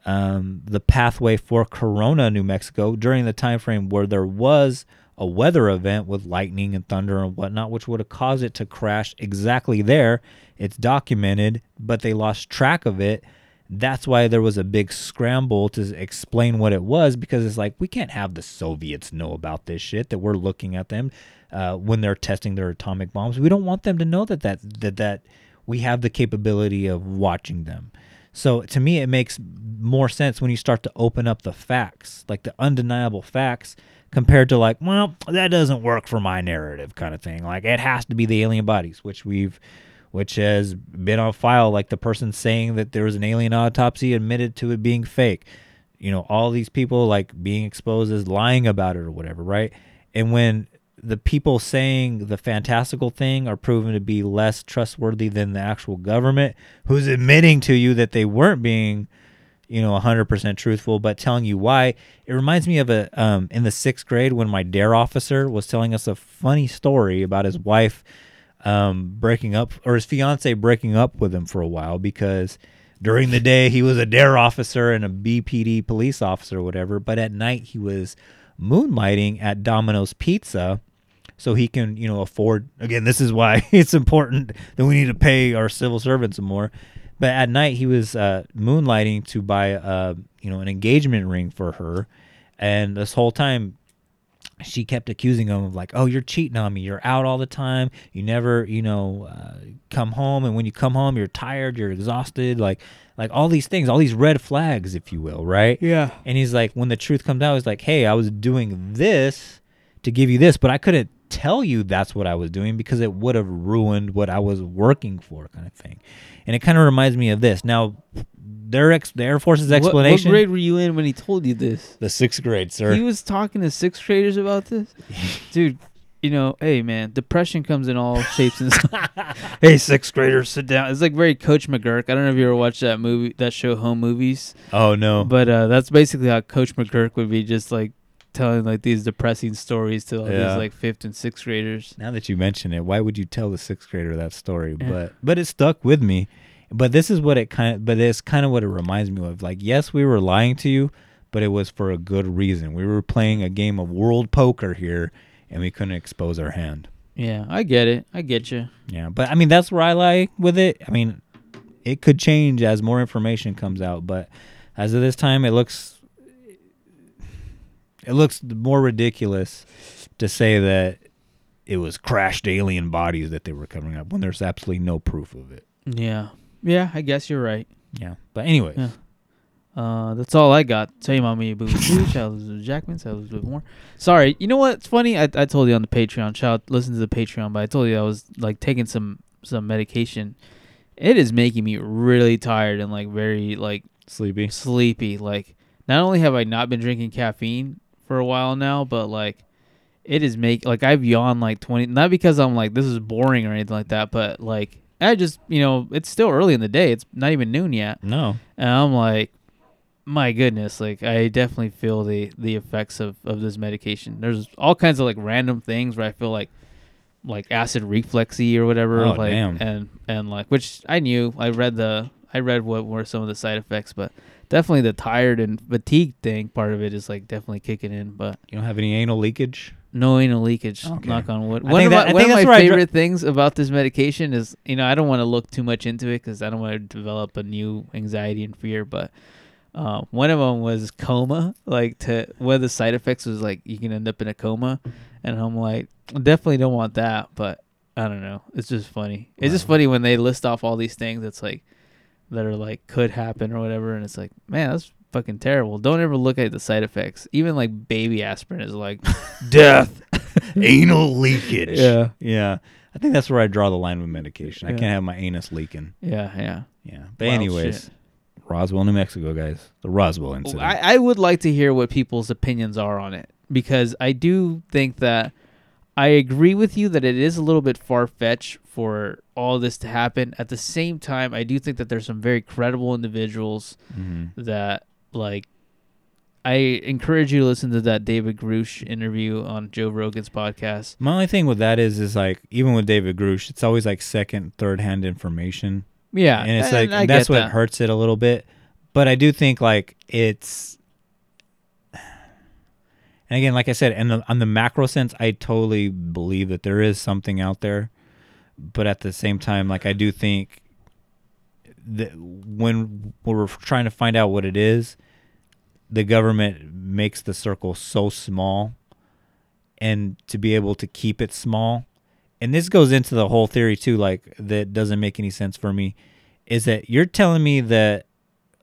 um, the pathway for Corona, New Mexico, during the time frame where there was a weather event with lightning and thunder and whatnot, which would have caused it to crash exactly there. It's documented, but they lost track of it. That's why there was a big scramble to explain what it was because it's like we can't have the Soviets know about this shit that we're looking at them uh, when they're testing their atomic bombs. We don't want them to know that that that that we have the capability of watching them. So to me, it makes more sense when you start to open up the facts, like the undeniable facts, compared to like, well, that doesn't work for my narrative kind of thing. Like it has to be the alien bodies, which we've, which has been on file. Like the person saying that there was an alien autopsy admitted to it being fake. You know, all these people like being exposed as lying about it or whatever, right? and when the people saying the fantastical thing are proven to be less trustworthy than the actual government, who's admitting to you that they weren't being, you know, 100% truthful, but telling you why. It reminds me of a um, in the sixth grade when my dare officer was telling us a funny story about his wife um, breaking up or his fiance breaking up with him for a while because during the day he was a dare officer and a BPD police officer or whatever, but at night he was moonlighting at Domino's Pizza so he can, you know, afford again, this is why it's important that we need to pay our civil servants more. But at night he was uh, moonlighting to buy uh, you know, an engagement ring for her. And this whole time she kept accusing him of like, "Oh, you're cheating on me. You're out all the time. You never, you know, uh, come home. And when you come home, you're tired. You're exhausted. Like, like all these things, all these red flags, if you will, right? Yeah. And he's like, when the truth comes out, he's like, "Hey, I was doing this to give you this, but I couldn't tell you that's what I was doing because it would have ruined what I was working for, kind of thing." And it kind of reminds me of this. Now, their ex, the Air Force's What- explanation. What, grade were you in when he told you this? the sixth grade, sir. He was talking to sixth graders about this, dude. You know, hey man, depression comes in all shapes and sizes. hey, sixth graders, sit down. It's like very Coach McGuirk. I don't know if you ever watched that movie, that show, Home Movies. oh no. But uh, that's basically how Coach McGuirk would be just like telling like these depressing stories to all Yeah. these like fifth and sixth graders. Now that you mention it, why would you tell the sixth grader that story? Yeah. But but it stuck with me. But this is what it kind of but it's kind of what it reminds me of. Like yes, we were lying to you, but it was for a good reason. We were playing a game of world poker here and we couldn't expose our hand. Yeah, I get it. I get you. Yeah, but I mean that's where I lie with it. I mean, it could change as more information comes out, but as of this time, it looks it looks more ridiculous to say that it was crashed alien bodies that they were covering up when there's absolutely no proof of it. Yeah, yeah. I guess you're right. Yeah, but anyways, Yeah. Uh, that's all I got. Tell you, mommy, boo, boo. Shout out to Jackman. Shout out to more. Sorry, you know what? It's funny. I, I told you on the Patreon. Shout, listen to the Patreon. But I told you I was like taking some some medication. It is making me really tired and like very like sleepy. sleepy. Like not only have I not been drinking caffeine for a while now, but like it is make like I've yawned like twenty. Not because I'm like this is boring or anything like that, but like I just you know it's still early in the day. It's not even noon yet. No, And I'm like, my goodness, like I definitely feel the the effects of of this medication. There's all kinds of like random things where I feel like like acid reflexy or whatever. Oh, like damn. and and like which I knew. I read the I read what were some of the side effects, but definitely the tired and fatigued thing part of it is like definitely kicking in. But you don't have any anal leakage. no anal leakage. Okay. Knock on wood. I One think of that- my, I one of my I dr- favorite things about this medication is, you know, I don't want to look too much into it because I don't want to develop a new anxiety and fear. But uh, one of them was coma. Like to one of the side effects was like you can end up in a coma, and I'm like, definitely don't want that. But I don't know. It's just funny. It's just funny when they list off all these things It's like that are like could happen or whatever, and it's like, man, that's fucking terrible. Don't ever look at the side effects. Even like baby aspirin is like death. anal leakage. Yeah. yeah. I think that's where I draw the line with medication. I can't have my anus leaking. Yeah, yeah. Yeah, but Wild anyways, shit. Roswell, New Mexico, guys. The Roswell incident. I, I would like to hear what people's opinions are on it because I do think that I agree with you that it is a little bit far fetched for all this to happen. At the same time, I do think that there's some very credible individuals Mhm. that like. I encourage you to listen to that David Grusch interview on Joe Rogan's podcast. My only thing with that is, is like even with David Grusch, it's always like second, third hand information. Yeah, and it's and like that's what that. hurts it a little bit. But I do think like it's, and again, like I said, and on the macro sense, I totally believe that there is something out there. But at the same time, like I do think that when we're trying to find out what it is, the government makes the circle so small, and to be able to keep it small and this goes into the whole theory too like that doesn't make any sense for me is that you're telling me that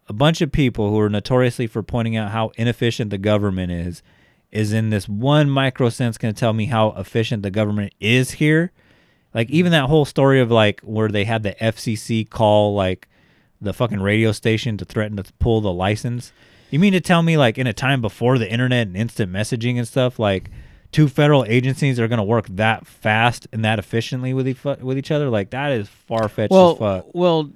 a bunch of people who are notoriously for pointing out how inefficient the government is is in this one micro sense going to tell me how efficient the government is here like mm-hmm. even that whole story of like where they had the FCC call like the fucking radio station to threaten to pull the license you mean to tell me like in a time before the internet and instant messaging and stuff like two federal agencies are gonna work that fast and that efficiently with each with each other. Like that is far fetched well, as fuck. well,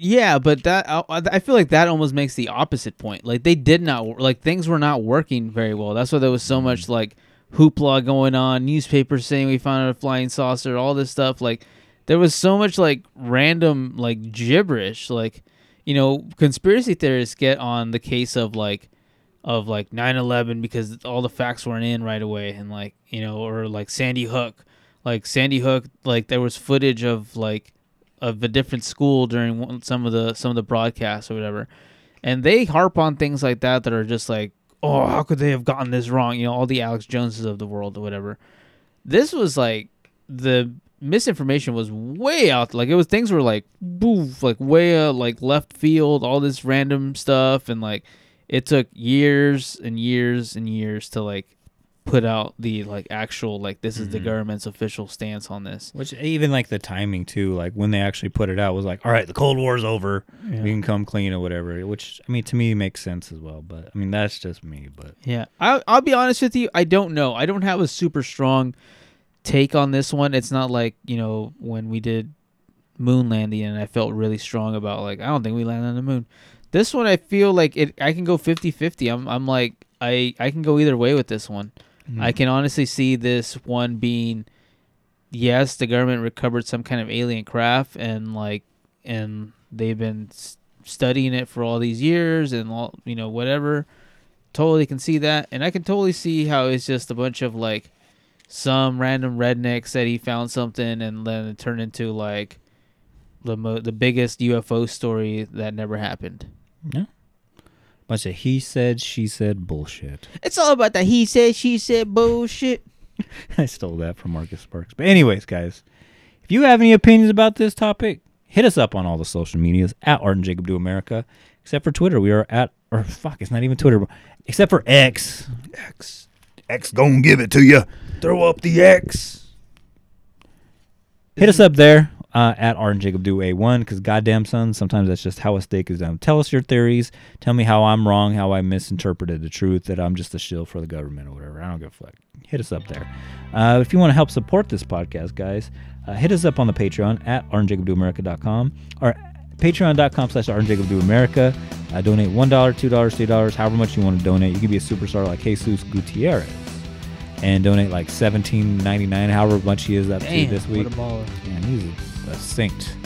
yeah, but that I, I feel like that almost makes the opposite point. Like they did not like things were not working very well. That's why there was so mm-hmm. much like hoopla going on. Newspapers saying we found a flying saucer, all this stuff. Like there was so much like random like gibberish. Like you know, conspiracy theorists get on the case of like of like 9/11 because all the facts weren't in right away and like, you know, or like Sandy Hook. Like Sandy Hook, like there was footage of like of a different school during some of the some of the broadcasts or whatever. And they harp on things like that that are just like, "Oh, how could they have gotten this wrong?" You know, all the Alex Joneses of the world or whatever. This was like the misinformation was way out like it was things were like boof like way uh, like left field all this random stuff and like it took years and years and years to like put out the like actual like this is the mm-hmm. government's official stance on this Which even like the timing too, like when they actually put it out was like, all right, the Cold War's over, Yeah. we can come clean or whatever. Which I mean, to me makes sense as well. But I mean, that's just me. But Yeah, I, I'll be honest with you. I don't know. I don't have a super strong take on this one. It's not like you know when we did moon landing, and I felt really strong about like I don't think we landed on the moon. This one, I feel like it. I can go 50-50. I'm I'm like I I can go either way with this one. I mm-hmm. can honestly see this one being yes, the government recovered some kind of alien craft, and like and they've been studying it for all these years, and all you know whatever. Totally can see that. And i can totally see how it's just a bunch of like some random redneck said he found something and then it turned into like the mo- the biggest ufo story that never happened. Yeah, bunch of he said, she said bullshit. it's all about that he said she said bullshit I stole that from Marcus Sparks. But anyways, guys, if you have any opinions about this topic, hit us up on all the social medias at Art and Jacob Do America. Except for Twitter, we are at or fuck, it's not even Twitter. Except for X. X. X gonna give it to you. Throw up the X. Hit us up there uh, at and Jacob Do A1 because goddamn son, sometimes that's just how a steak is done. Tell us your theories. Tell me how I'm wrong, how I misinterpreted the truth, that I'm just a shill for the government or whatever. I don't give a fuck. Hit us up there. Uh, if you want to help support this podcast, guys, uh, hit us up on the Patreon at artandjacobdoamerica.com or patreon.com slash artandjacobdoamerica. Uh, donate $1, $2, $3, however much you want to donate. You can be a superstar like Jesus Gutierrez and donate like $17.99, however much he is up to this week. what a baller. Man, he's a, a saint.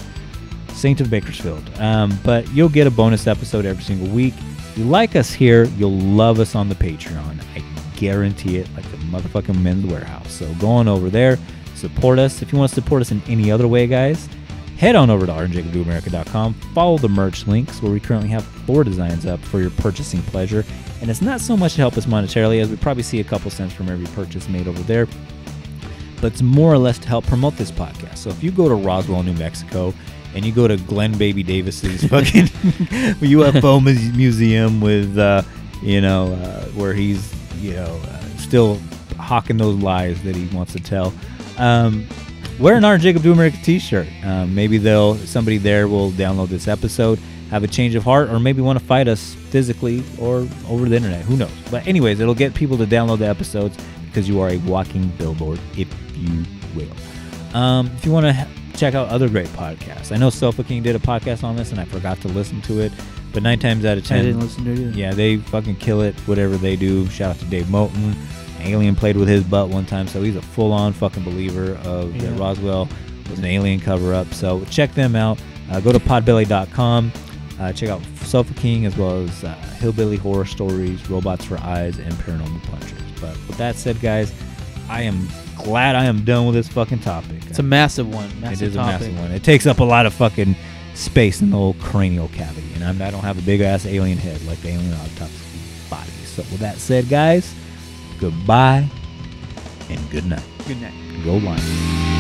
Saint of Bakersfield. Um, but you'll get a bonus episode every single week. If you like us here, you'll love us on the Patreon. I guarantee it, like the motherfucking Men's Wearhouse. So go on over there, support us. If you want to support us in any other way, guys, head on over to rjacobdoamerica.com. Follow the merch links where we currently have four designs up for your purchasing pleasure. And it's not so much to help us monetarily, as we probably see a couple cents from every purchase made over there but it's more or less to help promote this podcast. So if you go to Roswell, New Mexico, and you go to Glenn Baby Davis's fucking UFO mu- museum with, uh, you know, uh, where he's, you know, uh, still hawking those lies that he wants to tell. Um, wear an Art Jacob Do America t-shirt. Um, maybe they'll somebody there will download this episode, have a change of heart, or maybe want to fight us physically or over the internet. Who knows? But anyways, it'll get people to download the episodes because you are a walking billboard, if you will. Um, if you want to check out other great podcasts, I know Sofa King did a podcast on this, and I forgot to listen to it. But nine times out of i ten, didn't listen to it either yeah, they fucking kill it, whatever they do. Shout out to Dave Moulton. Alien played with his butt one time, so he's a full on fucking believer of that Yeah. Roswell was an alien cover up. So check them out. Uh, go to podbelly.com. Uh, check out Sofa King as well as uh, Hillbilly Horror Stories, Robots for Eyes, and Paranormal Punchers. But with that said, guys, I am glad I am done with this fucking topic. it's a massive one It massive is a massive one. It takes up a lot of fucking space in the old cranial cavity, and I'm, I don't have a big ass alien head like the alien autopsy body. So with that said, guys, goodbye and good night. good night Go Lions.